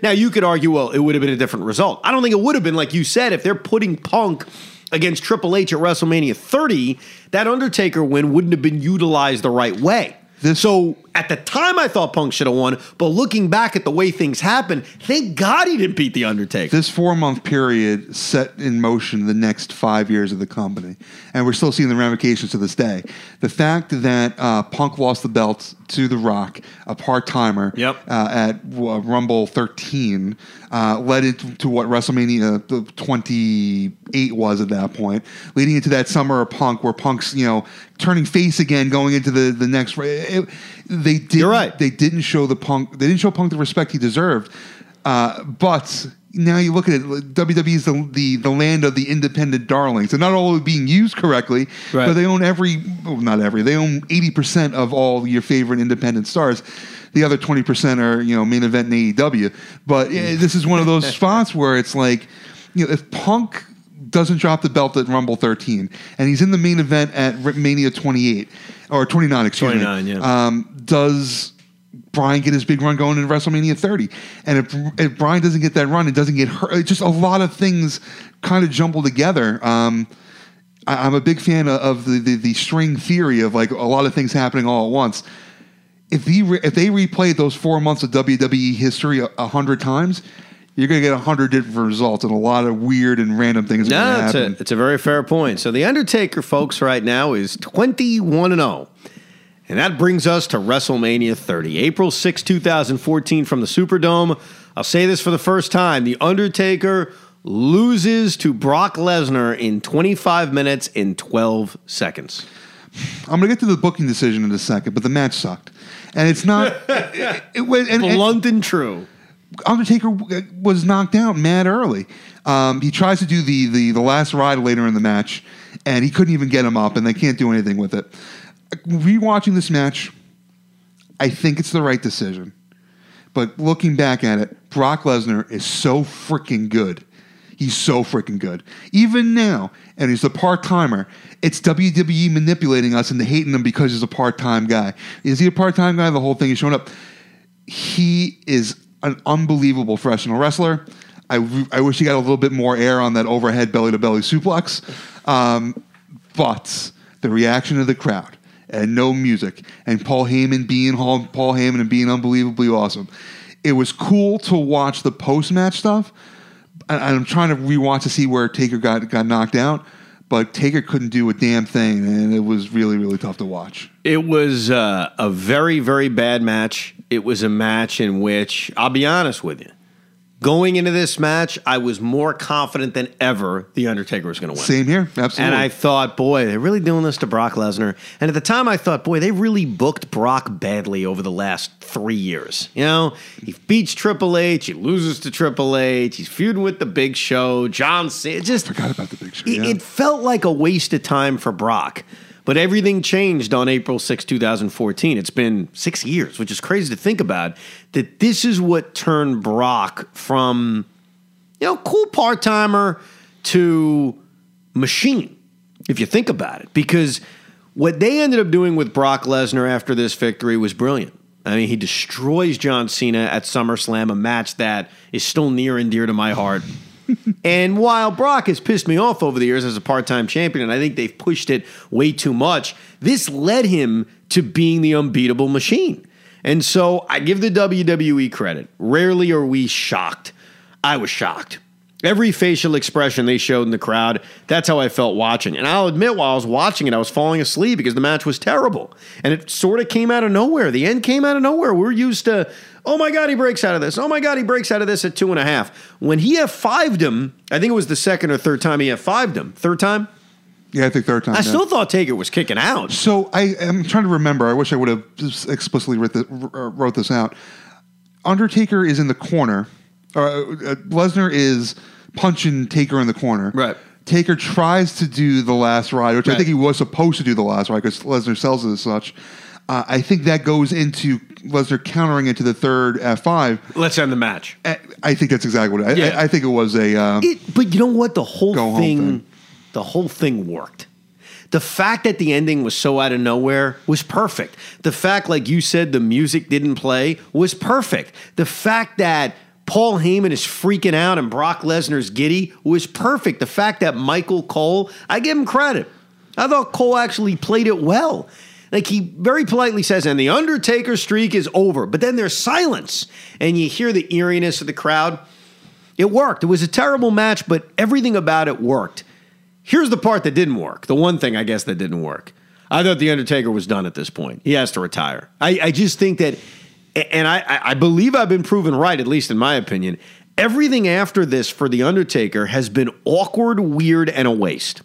Now, you could argue, well, it would have been a different result. I don't think it would have been, like you said, if they're putting Punk against Triple H at WrestleMania 30, that Undertaker win wouldn't have been utilized the right way. This- so at the time, I thought Punk should have won, but looking back at the way things happened, thank God he didn't beat the Undertaker. This four month period set in motion the next five years of the company, and we're still seeing the ramifications to this day. The fact that uh, Punk lost the belt to The Rock, a part timer, Yep. uh, at uh, Rumble 13, uh, led into to what WrestleMania uh, 28 was at that point, leading into that summer of Punk, where Punk's you know turning face again, going into the the next. It, they did. You're right. They didn't show the Punk. They didn't show Punk the respect he deserved. Uh, but now you look at it, WWE is the, the the land of the independent darlings, and not all being used correctly, Right. but they own every, well, not every, they own eighty percent of all your favorite independent stars. The other twenty percent are you know main event in AEW. But eh, this is one of those spots where it's like, you know, if Punk doesn't drop the belt at Rumble 13, and he's in the main event at Mania 28 or 29, excuse 29, me. yeah. Um, does Bryan get his big run going in WrestleMania 30? And if, if Bryan doesn't get that run, it doesn't get hurt. It's just a lot of things kind of jumble together. Um, I, I'm a big fan of, of the, the the string theory of like a lot of things happening all at once. If he re, if they replayed those four months of WWE history a, a hundred times, you're going to get a hundred different results and a lot of weird and random things. No, it's a, it's a very fair point. So the Undertaker, folks, right now is 21 and 0. And that brings us to WrestleMania 30, April 6, 2014, from the Superdome. I'll say this for the first time The Undertaker loses to Brock Lesnar in 25 minutes and 12 seconds. I'm going to get to the booking decision in a second, but the match sucked. And it's not. it, it, was- and, and Blunt and true. Undertaker was knocked out mad early. Um, he tries to do the, the the last ride later in the match, and he couldn't even get him up, and they can't do anything with it. Rewatching this match, I think it's the right decision. But looking back at it, Brock Lesnar is so freaking good. He's so freaking good. Even now, and he's a part timer, it's WWE manipulating us into hating him because he's a part time guy. Is he a part time guy? The whole thing is showing up. He is an unbelievable professional wrestler. I, I wish he got a little bit more air on that overhead belly to belly suplex. Um, but the reaction of the crowd and no music and Paul Heyman being Paul Heyman and being unbelievably awesome. It was cool to watch the post match stuff. I'm trying to rewatch to see where Taker got got knocked out, but Taker couldn't do a damn thing, and it was really really tough to watch. It was uh, a very, very bad match. It was a match in which, I'll be honest with you, going into this match, I was more confident than ever The Undertaker was going to win. Same here, absolutely. And I thought, boy, they're really doing this to Brock Lesnar. And at the time, I thought, boy, they really booked Brock badly over the last three years. You know, he beats Triple H, he loses to Triple H, he's feuding with the Big Show, John Cena. Just forgot about the Big Show. it, yeah. it felt like a waste of time for Brock. But everything changed on April 6, 2014. It's been six years, which is crazy to think about. That this is what turned Brock from, you know, cool part timer to machine, if you think about it. Because what they ended up doing with Brock Lesnar after this victory was brilliant. I mean, he destroys John Cena at SummerSlam, a match that is still near and dear to my heart. And while Brock has pissed me off over the years as a part time champion, and I think they've pushed it way too much, this led him to being the unbeatable machine. And so I give the WWE credit. Rarely are we shocked. I was shocked. Every facial expression they showed in the crowd, that's how I felt watching. And I'll admit, while I was watching it, I was falling asleep because the match was terrible. And it sort of came out of nowhere. The end came out of nowhere. We're used to, oh my God, he breaks out of this. Oh my God, he breaks out of this at two and a half. When he F5'd him, I think it was the second or third time he F5'd him. Third time? yeah, I think third time. I yeah. still thought Taker was kicking out. So I am trying to remember. I wish I would have explicitly wrote, the, wrote this out. Undertaker is in the corner. Uh, uh, Lesnar is punching Taker in the corner. Right. Taker tries to do the last ride, which I think he was supposed to do the last ride because Lesnar sells it as such. Uh, I think that goes into Lesnar countering into the third F5. Let's end the match. I- I think that's exactly what it, Yeah. I, I think it was a. Um, It, but you know what? The whole thing, thing. the whole thing worked. The fact that the ending was so out of nowhere was perfect. The fact, like you said, the music didn't play was perfect. The fact that Paul Heyman is freaking out and Brock Lesnar's giddy was perfect. The fact that Michael Cole, I give him credit. I thought Cole actually played it well. Like he very politely says, and the Undertaker streak is over. But then there's silence, and you hear the eeriness of the crowd. It worked. It was a terrible match, but everything about it worked. Here's the part that didn't work. The one thing I guess that didn't work. I thought the Undertaker was done at this point. He has to retire. I, I just think that, and I, I- believe I've been proven right, at least in my opinion. Everything after this for the Undertaker has been awkward, weird, and a waste.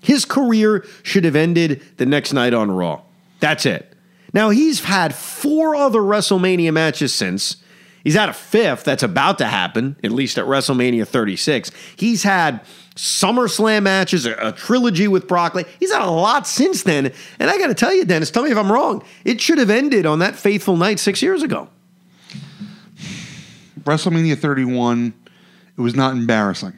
His career should have ended the next night on Raw. That's it. Now, he's had four other WrestleMania matches since. He's had a fifth that's about to happen, at least at WrestleMania 36. He's had SummerSlam matches, a, a trilogy with Brock. Le- He's had a lot since then. And I got to tell you, Dennis, tell me if I'm wrong. It should have ended on that faithful night six years ago. WrestleMania 31, it was not embarrassing.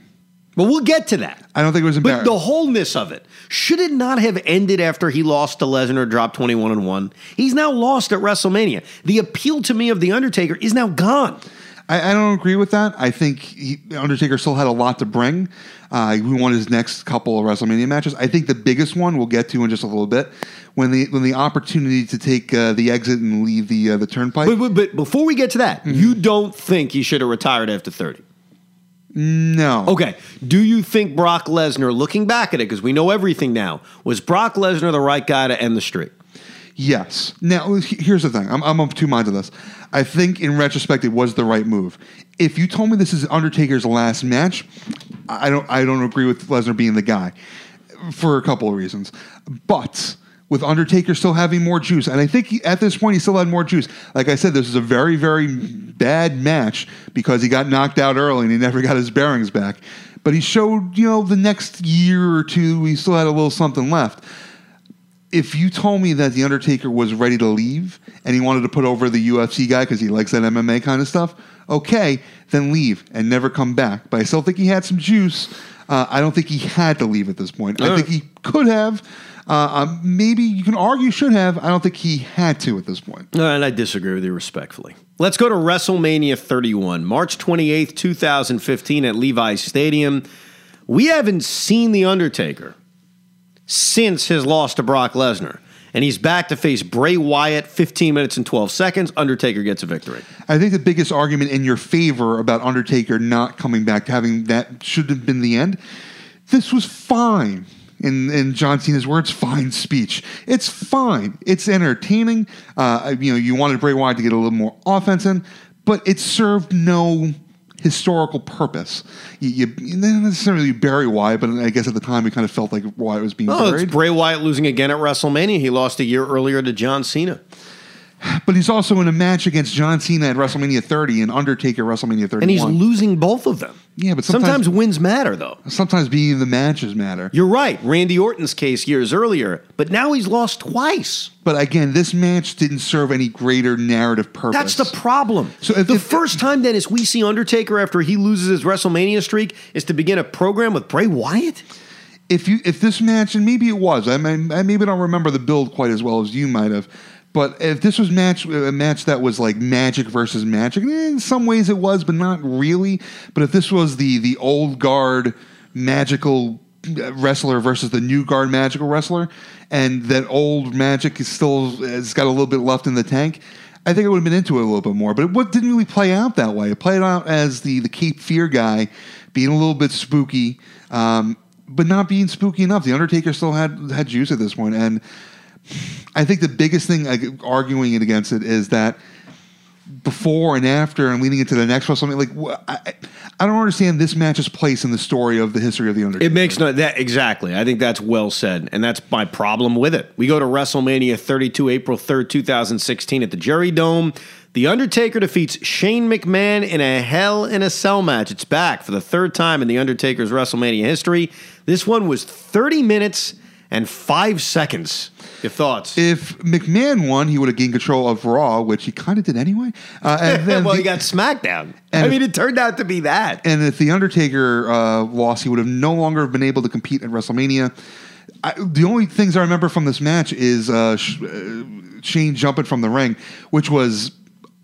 But we'll get to that. I don't think it was But the wholeness of it should it not have ended after he lost to Lesnar, dropped twenty one and one? He's now lost at WrestleMania. The appeal to me of the Undertaker is now gone. I, I don't agree with that. I think he, Undertaker still had a lot to bring. Uh, he won his next couple of WrestleMania matches. I think the biggest one we'll get to in just a little bit when the when the opportunity to take uh, the exit and leave the uh, the turnpike. But, but, but before we get to that, you don't think he should have retired after thirty? No, Okay. Do you think Brock Lesnar, looking back at it, because we know everything now, was Brock Lesnar the right guy to end the streak? Yes. Now, here's the thing. I'm, I'm of two minds on this. I think in retrospect, it was the right move. If you told me this is Undertaker's last match, I don't. I don't agree with Lesnar being the guy for a couple of reasons. But with Undertaker still having more juice, and I think he, at this point he still had more juice. Like I said, this is a very, very bad match because he got knocked out early and he never got his bearings back. But he showed, you know, the next year or two, he still had a little something left if you told me that the Undertaker was ready to leave and he wanted to put over the UFC guy because he likes that MMA kind of stuff, okay, then leave and never come back. But I still think he had some juice. Uh, I don't think he had to leave at this point. I think he could have. Uh, um, maybe you can argue should have. I don't think he had to at this point. Uh, And I disagree with you respectfully. Let's go to WrestleMania 31, March 28th, 2015 at Levi's Stadium. We haven't seen The Undertaker since his loss to Brock Lesnar. And he's back to face Bray Wyatt 15 minutes and 12 seconds. Undertaker gets a victory. I think the biggest argument in your favor about Undertaker not coming back, having that should have been the end. This was fine. In, in John Cena's words, fine speech. It's fine. It's entertaining. Uh, you know, you wanted Bray Wyatt to get a little more offense in, but it served no historical purpose. You, you, didn't necessarily bury Wyatt, but I guess at the time we kind of felt like Wyatt was being Oh, buried. it's Bray Wyatt losing again at WrestleMania. He lost a year earlier to John Cena. But he's also in a match against John Cena at WrestleMania 30 and Undertaker at WrestleMania 31. And he's losing both of them. Yeah, but sometimes, sometimes- wins matter, though. Sometimes being in the matches matter. You're right. Randy Orton's case years earlier, but now he's lost twice. But again, this match didn't serve any greater narrative purpose. That's the problem. So if- the if- first time, Dennis, we see Undertaker after he loses his WrestleMania streak is to begin a program with Bray Wyatt. if you if this match and maybe it was I, mean, I maybe don't remember the build quite as well as you might have, but if this was match a match that was like Magic versus Magic, eh, in some ways it was, but not really. But if this was the the old guard magical wrestler versus the new guard magical wrestler, and that old Magic is still has got a little bit left in the tank. I think I would have been into it a little bit more, but it didn't really play out that way. It played out as the the Cape Fear guy, being a little bit spooky, um, but not being spooky enough. The Undertaker still had had juice at this point, and I think the biggest thing arguing it against it is that before and after and leading into the next WrestleMania, like I, I don't understand this match's place in the story of the history of the Undertaker. It makes no that exactly. I think that's well said, and that's my problem with it. We go to WrestleMania 32, April 3rd, 2016, at the Jerry Dome. The Undertaker defeats Shane McMahon in a Hell in a Cell match. It's back for the third time in the Undertaker's WrestleMania history. This one was 30 minutes and five seconds. Your thoughts? if McMahon won, he would have gained control of Raw, which he kind of did anyway. Uh, and then well, the- he got SmackDown. I mean, it turned out to be that. and if the Undertaker uh, lost, he would have no longer been able to compete at WrestleMania. I, the only things I remember from this match is uh, Sh- uh, Shane jumping from the ring, which was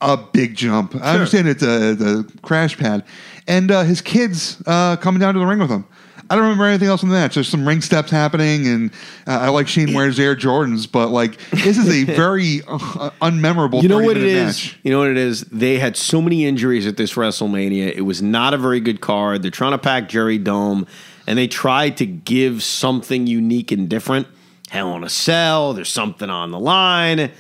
a big jump. I understand it's a, the crash pad, and uh, his kids uh, coming down to the ring with him. I don't remember anything else in the match. There's some ring steps happening, and uh, I like Shane wears Air Jordans, but like this is a very uh, unmemorable. You know what 30 it is? Match. You know what it is? They had so many injuries at this WrestleMania. It was not a very good card. They're trying to pack Jerry Dome, and they tried to give something unique and different. Hell in a Cell. There's something on the line.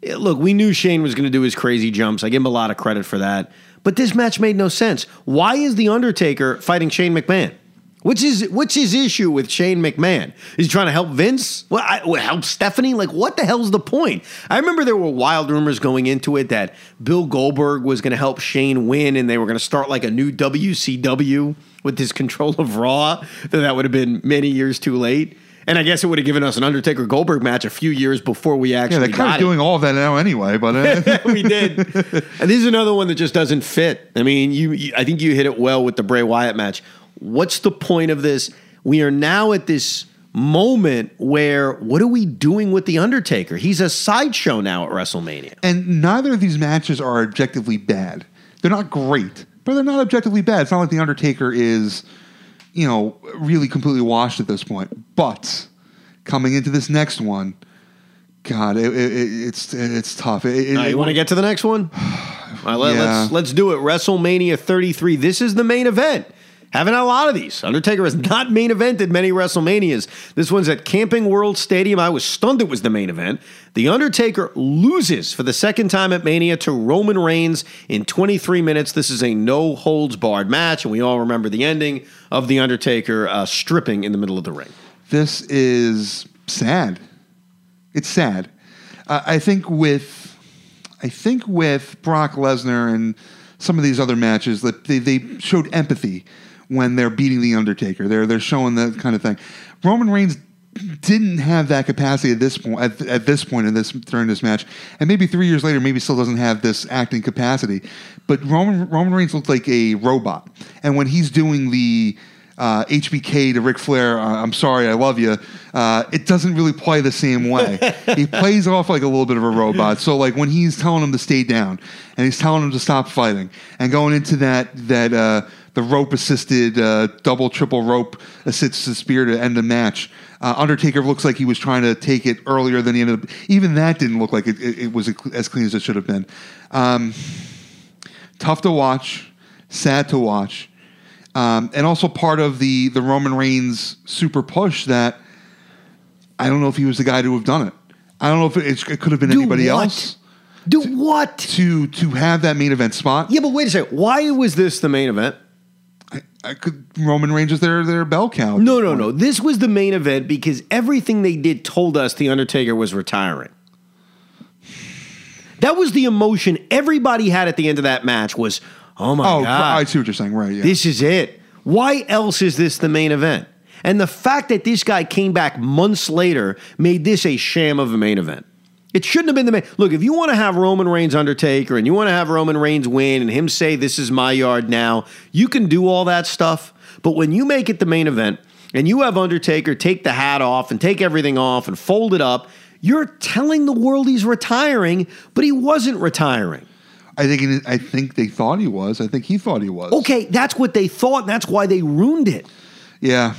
Yeah, Look, we knew Shane was going to do his crazy jumps. I give him a lot of credit for that. But this match made no sense. Why is the Undertaker fighting Shane McMahon? What's his What's his issue with Shane McMahon? Is he trying to help Vince? Well, I, well, help Stephanie? Like, what the hell's the point? I remember there were wild rumors going into it that Bill Goldberg was going to help Shane win, and they were going to start like a new WCW with his control of Raw. That that would have been many years too late. And I guess it would have given us an Undertaker Goldberg match a few years before we Yeah, actually they're kind of it. doing all of that now anyway, but. Uh, we did. And this is another one that just doesn't fit. I mean, you, you I think you hit it well with the Bray Wyatt match. What's the point of this? We are now at this moment where what are we doing with the Undertaker? He's a sideshow now at WrestleMania. And neither of these matches are objectively bad. They're not great, but they're not objectively bad. It's not like The Undertaker is, you know, really completely washed at this point. But coming into this next one, God, it, it, it's it's tough. It, it- All right, you want to get to the next one? All right, let, Yeah. let's let's do it. WrestleMania 33. This is the main event. Haven't had a lot of these. Undertaker has not main evented many WrestleManias. This one's at Camping World Stadium. I was stunned it was the main event. The Undertaker loses for the second time at Mania to Roman Reigns in 23 minutes. This is a no holds barred match, and we all remember the ending of The Undertaker uh, stripping in the middle of the ring. This is sad. It's sad. Uh, I think with, I think with Brock Lesnar and some of these other matches that they, they showed empathy when they're beating the Undertaker. They're they're showing that kind of thing. Roman Reigns didn't have that capacity at this point at, at this point in this during this match, and maybe three years later, maybe still doesn't have this acting capacity. But Roman Roman Reigns looked like a robot, and when he's doing the uh, HBK to Ric Flair, uh, I'm sorry, I love you. Uh, it doesn't really play the same way. he plays off like a little bit of a robot. So like when he's telling him to stay down and he's telling him to stop fighting and going into that that uh, the rope assisted uh, double triple rope assisted spear to end the match. Uh, Undertaker looks like he was trying to take it earlier than he ended up. Even that didn't look like it, it, it was as clean as it should have been. Um, tough to watch, sad to watch. Um, and also part of the the Roman Reigns super push that I don't know if he was the guy to have done it. I don't know if it, it could have been Do anybody what? else Do what? to to have that main event spot. Yeah, but wait a second. Why was this the main event? I, I could Roman Reigns is their their bell cow. at No, no, no. This was the main event because everything they did told us The Undertaker was retiring. That was the emotion everybody had at the end of that match was, oh my Oh, God, I see what you're saying. Right? Yeah. this is it. Why else is this the main event? And the fact that this guy came back months later made this a sham of a main event. It shouldn't have been the main. Look, if you want to have Roman Reigns Undertaker and you want to have Roman Reigns win and him say this is my yard now, you can do all that stuff. But when you make it the main event and you have Undertaker take the hat off and take everything off and fold it up, you're telling the world he's retiring, but he wasn't retiring. I think it, I think they thought he was. I think he thought he was. Okay, that's what they thought, and that's why they ruined it. Yeah.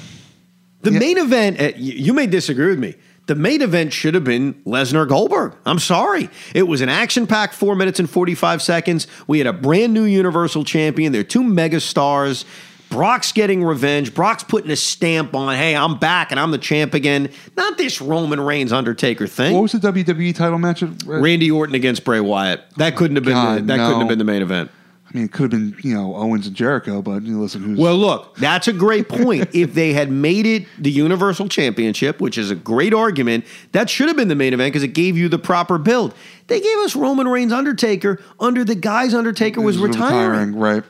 The Yeah. main event, uh, you may disagree with me. The main event should have been Lesnar Goldberg. I'm sorry. It was an action packed four minutes and 45 seconds. We had a brand new Universal Champion. They're two mega stars. Brock's getting revenge. Brock's putting a stamp on, hey, I'm back and I'm the champ again. Not this Roman Reigns Undertaker thing. What was the WWE title match? Randy Orton against Bray Wyatt. That couldn't have been the, that no. couldn't have been the main event. Mean, it could have been you know Owens and Jericho, but you know, listen, who's Well, look, that's a great point. if they had made it the Universal Championship, which is a great argument, that should have been the main event because it gave you the proper build. They gave us Roman Reigns Undertaker under the guise Undertaker was retiring. right?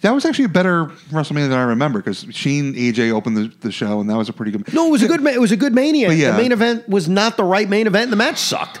That was actually a better WrestleMania than I remember because Shane AJ opened the, the show, and that was a pretty good. No, it was a good. ma- It was a good mania. But yeah. The main event was not the right main event, and the match sucked.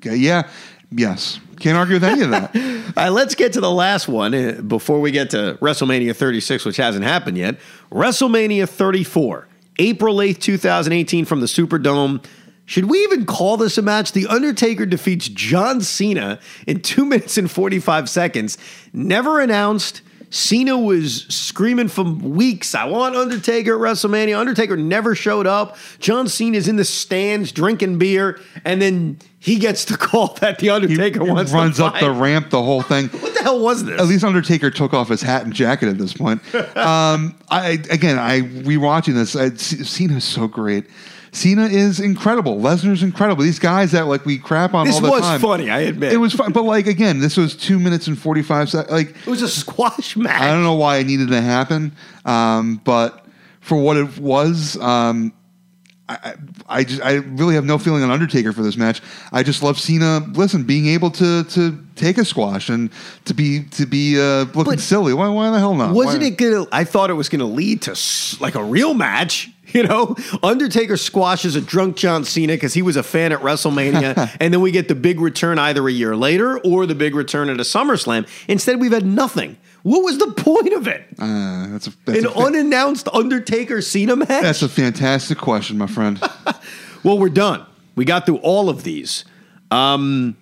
Okay, yeah, yes, can't argue with any of that. All right, let's get to the last one uh, before we get to WrestleMania 36, which hasn't happened yet. WrestleMania 34, April 8th, 2018, from the Superdome. Should we even call this a match? The Undertaker defeats John Cena in 2 minutes and 45 seconds. Never announced. Cena was screaming for weeks, I want Undertaker at WrestleMania. Undertaker never showed up. John Cena's in the stands drinking beer, and then he gets the call that The He Undertaker wants to runs up the ramp, the whole thing. What the hell was this? At least Undertaker took off his hat and jacket at this point. Um, I again, I rewatching this. I, Cena's so great. Cena is incredible. Lesnar's incredible. These guys that like we crap on This all the was time. funny, I admit. It was fun, but like again, this was two minutes and forty five seconds. Like It was a squash match. I don't know why it needed to happen, um, but for what it was, um, I, I I just I really have no feeling on Undertaker for this match. I just love Cena. Listen, being able to to take a squash and to be to be uh, looking But- silly. Why why the hell not? Wasn't Why- it gonna? I thought it was gonna lead to like a real match. You know, Undertaker squashes a drunk John Cena because he was a fan at WrestleMania, and then we get the big return either a year later or the big return at a SummerSlam. Instead, we've had nothing. What was the point of it? Uh, that's a that's, An a, unannounced Undertaker Cena match? that's a fantastic question, my friend. Well, we're done. We got through all of these. Um,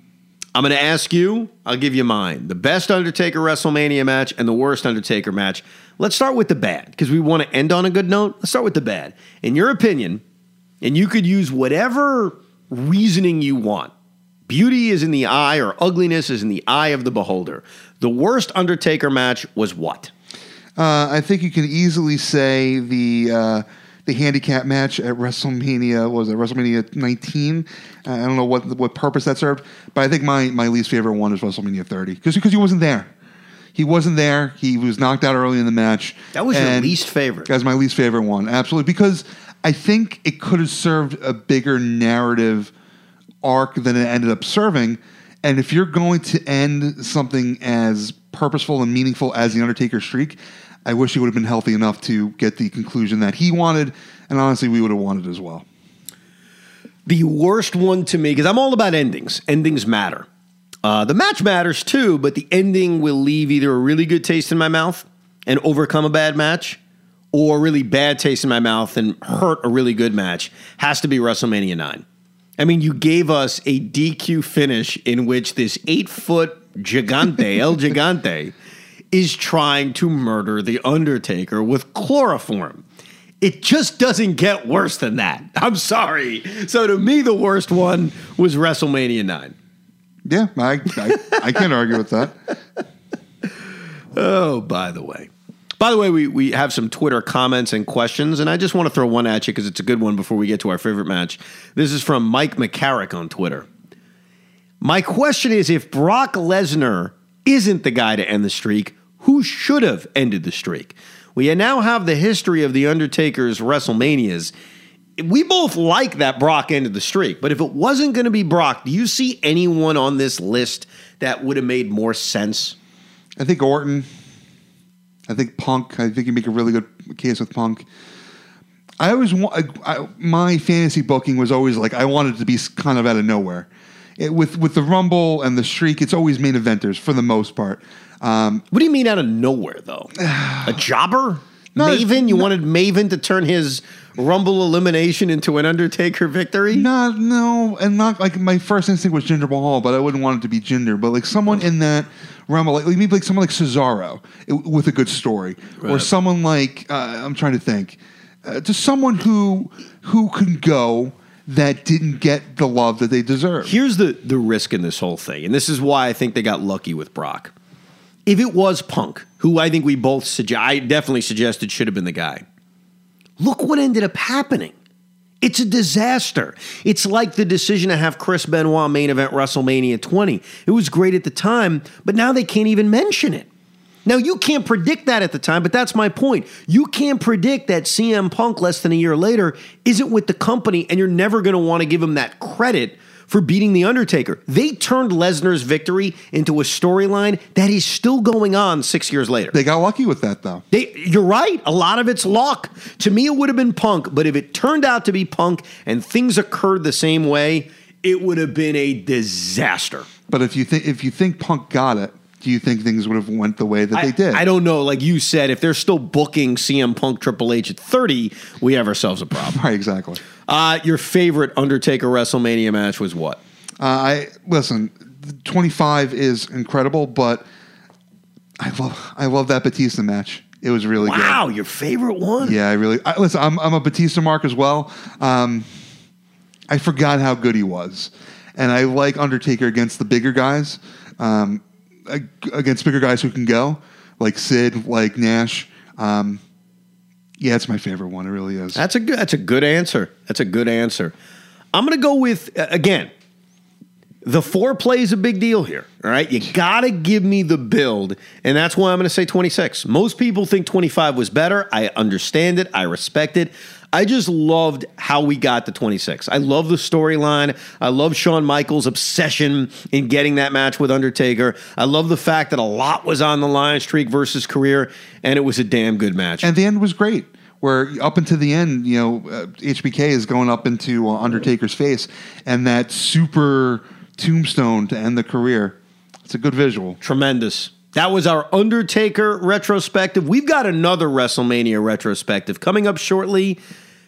I'm going to ask you, I'll give you mine. The best Undertaker WrestleMania match and the worst Undertaker match. Let's start with the bad because we want to end on a good note. Let's start with the bad. In your opinion, and you could use whatever reasoning you want. Beauty is in the eye or ugliness is in the eye of the beholder. The worst Undertaker match was what? Uh, I think you can easily say the uh, the handicap match at WrestleMania was it WrestleMania 19. Uh, I don't know what what purpose that served, but I think my my least favorite one is WrestleMania 30 because because he wasn't there. He wasn't there. He was knocked out early in the match. That was your And- least favorite. That's my least favorite one, absolutely, because I think it could have served a bigger narrative arc than it ended up serving. And if you're going to end something as purposeful and meaningful as the Undertaker streak, I wish he would have been healthy enough to get the conclusion that he wanted, and honestly, we would have wanted as well. The worst one to me, because I'm all about endings. Endings matter. Uh, the match matters too, but the ending will leave either a really good taste in my mouth and overcome a bad match, or a really bad taste in my mouth and hurt a really good match. Has to be WrestleMania 9. I mean, you gave us a DQ finish in which this eight foot gigante, El Gigante, is trying to murder The Undertaker with chloroform. It just doesn't get worse than that. I'm sorry. So to me, the worst one was WrestleMania 9. Yeah, I, I, I can't argue with that. Oh, by the way. By the way, we, we have some Twitter comments and questions, and I just want to throw one at you because it's a good one before we get to our favorite match. This is from Mike McCarrick on Twitter. My question is if Brock Lesnar isn't the guy to end the streak, who should have ended the streak? We now have the history of The Undertaker's WrestleManias. We both like that Brock ended the streak, but if it wasn't going to be Brock, do you see anyone on this list that would have made more sense? I think Orton. I think Punk. I think you make a really good case with Punk. I always want I, my fantasy booking was always like I wanted to be kind of out of nowhere. It, with with the Rumble and the Streak, it's always main eventers for the most part. Um, What do you mean out of nowhere, though? A jobber? Maven? You no. wanted Maven to turn his Rumble elimination into an Undertaker victory? not no, and not like my first instinct was Jinder Mahal, but I wouldn't want it to be Jinder. But like someone in that Rumble, like maybe like someone like Cesaro it- with a good story, or Right. someone like uh, I'm trying to think, uh, just someone who who can go that didn't get the love that they deserve. Here's the, the risk in this whole thing, and this is why I think they got lucky with Brock. If it was Punk, who I think we both suggest, I definitely suggested should have been the guy. Look what ended up happening. It's a disaster. It's like the decision to have Chris Benoit main event WrestleMania 20. It was great at the time, but now they can't even mention it. Now, you can't predict that at the time, but that's my point. You can't predict that CM Punk less than a year later isn't with the company, and you're never going to want to give him that credit for beating The Undertaker. They turned Lesnar's victory into a storyline that is still going on six years later. They got lucky with that though. They, you're right. A lot of it's luck. To me, it would have been Punk, but if it turned out to be Punk and things occurred the same way, it would have been a disaster. But if you think if you think Punk got it, do you think things would have went the way that I, they did? I don't know. Like you said, if they're still booking CM Punk Triple H at 30, we have ourselves a problem. Right, exactly. Uh, your favorite Undertaker WrestleMania match was what? Uh, I listen. Twenty five is incredible, but I love I love that Batista match. It was really Wow, your favorite one? Yeah, I really I, listen. I'm I'm a Batista mark as well. Um, I forgot how good he was, and I like Undertaker against the bigger guys, um, against bigger guys who can go, like Sid, like Nash. Um, yeah, it's my favorite one. It really is. That's a good. That's a good answer. That's a good answer. I'm going to go with uh, again. The foreplay is a big deal here. All right, you got to give me the build, and that's why I'm going to say 26. Most people think 25 was better. I understand it. I respect it. I just loved how we got to 26. I love the storyline. I love Shawn Michaels' obsession in getting that match with Undertaker. I love the fact that a lot was on the line, streak versus career, and it was a damn good match. and the end was great. Where up until the end, you know, uh, HBK is going up into uh, Undertaker's face, and that super tombstone to end the career. It's a good visual. Tremendous. That was our Undertaker retrospective. We've got another WrestleMania retrospective coming up shortly.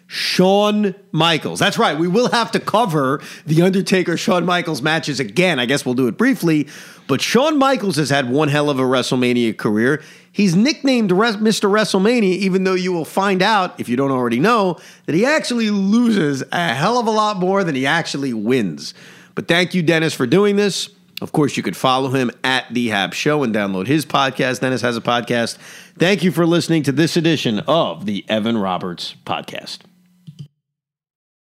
Shawn Michaels. That's right. We will have to cover the Undertaker Shawn Michaels matches again. I guess we'll do it briefly. But Shawn Michaels has had one hell of a WrestleMania career. He's nicknamed Mr. WrestleMania, even though you will find out, if you don't already know, that he actually loses a hell of a lot more than he actually wins. But thank you, Dennis, for doing this. Of course, you could follow him at The Hab Show and download his podcast. Dennis has a podcast. Thank you for listening to this edition of the Evan Roberts Podcast.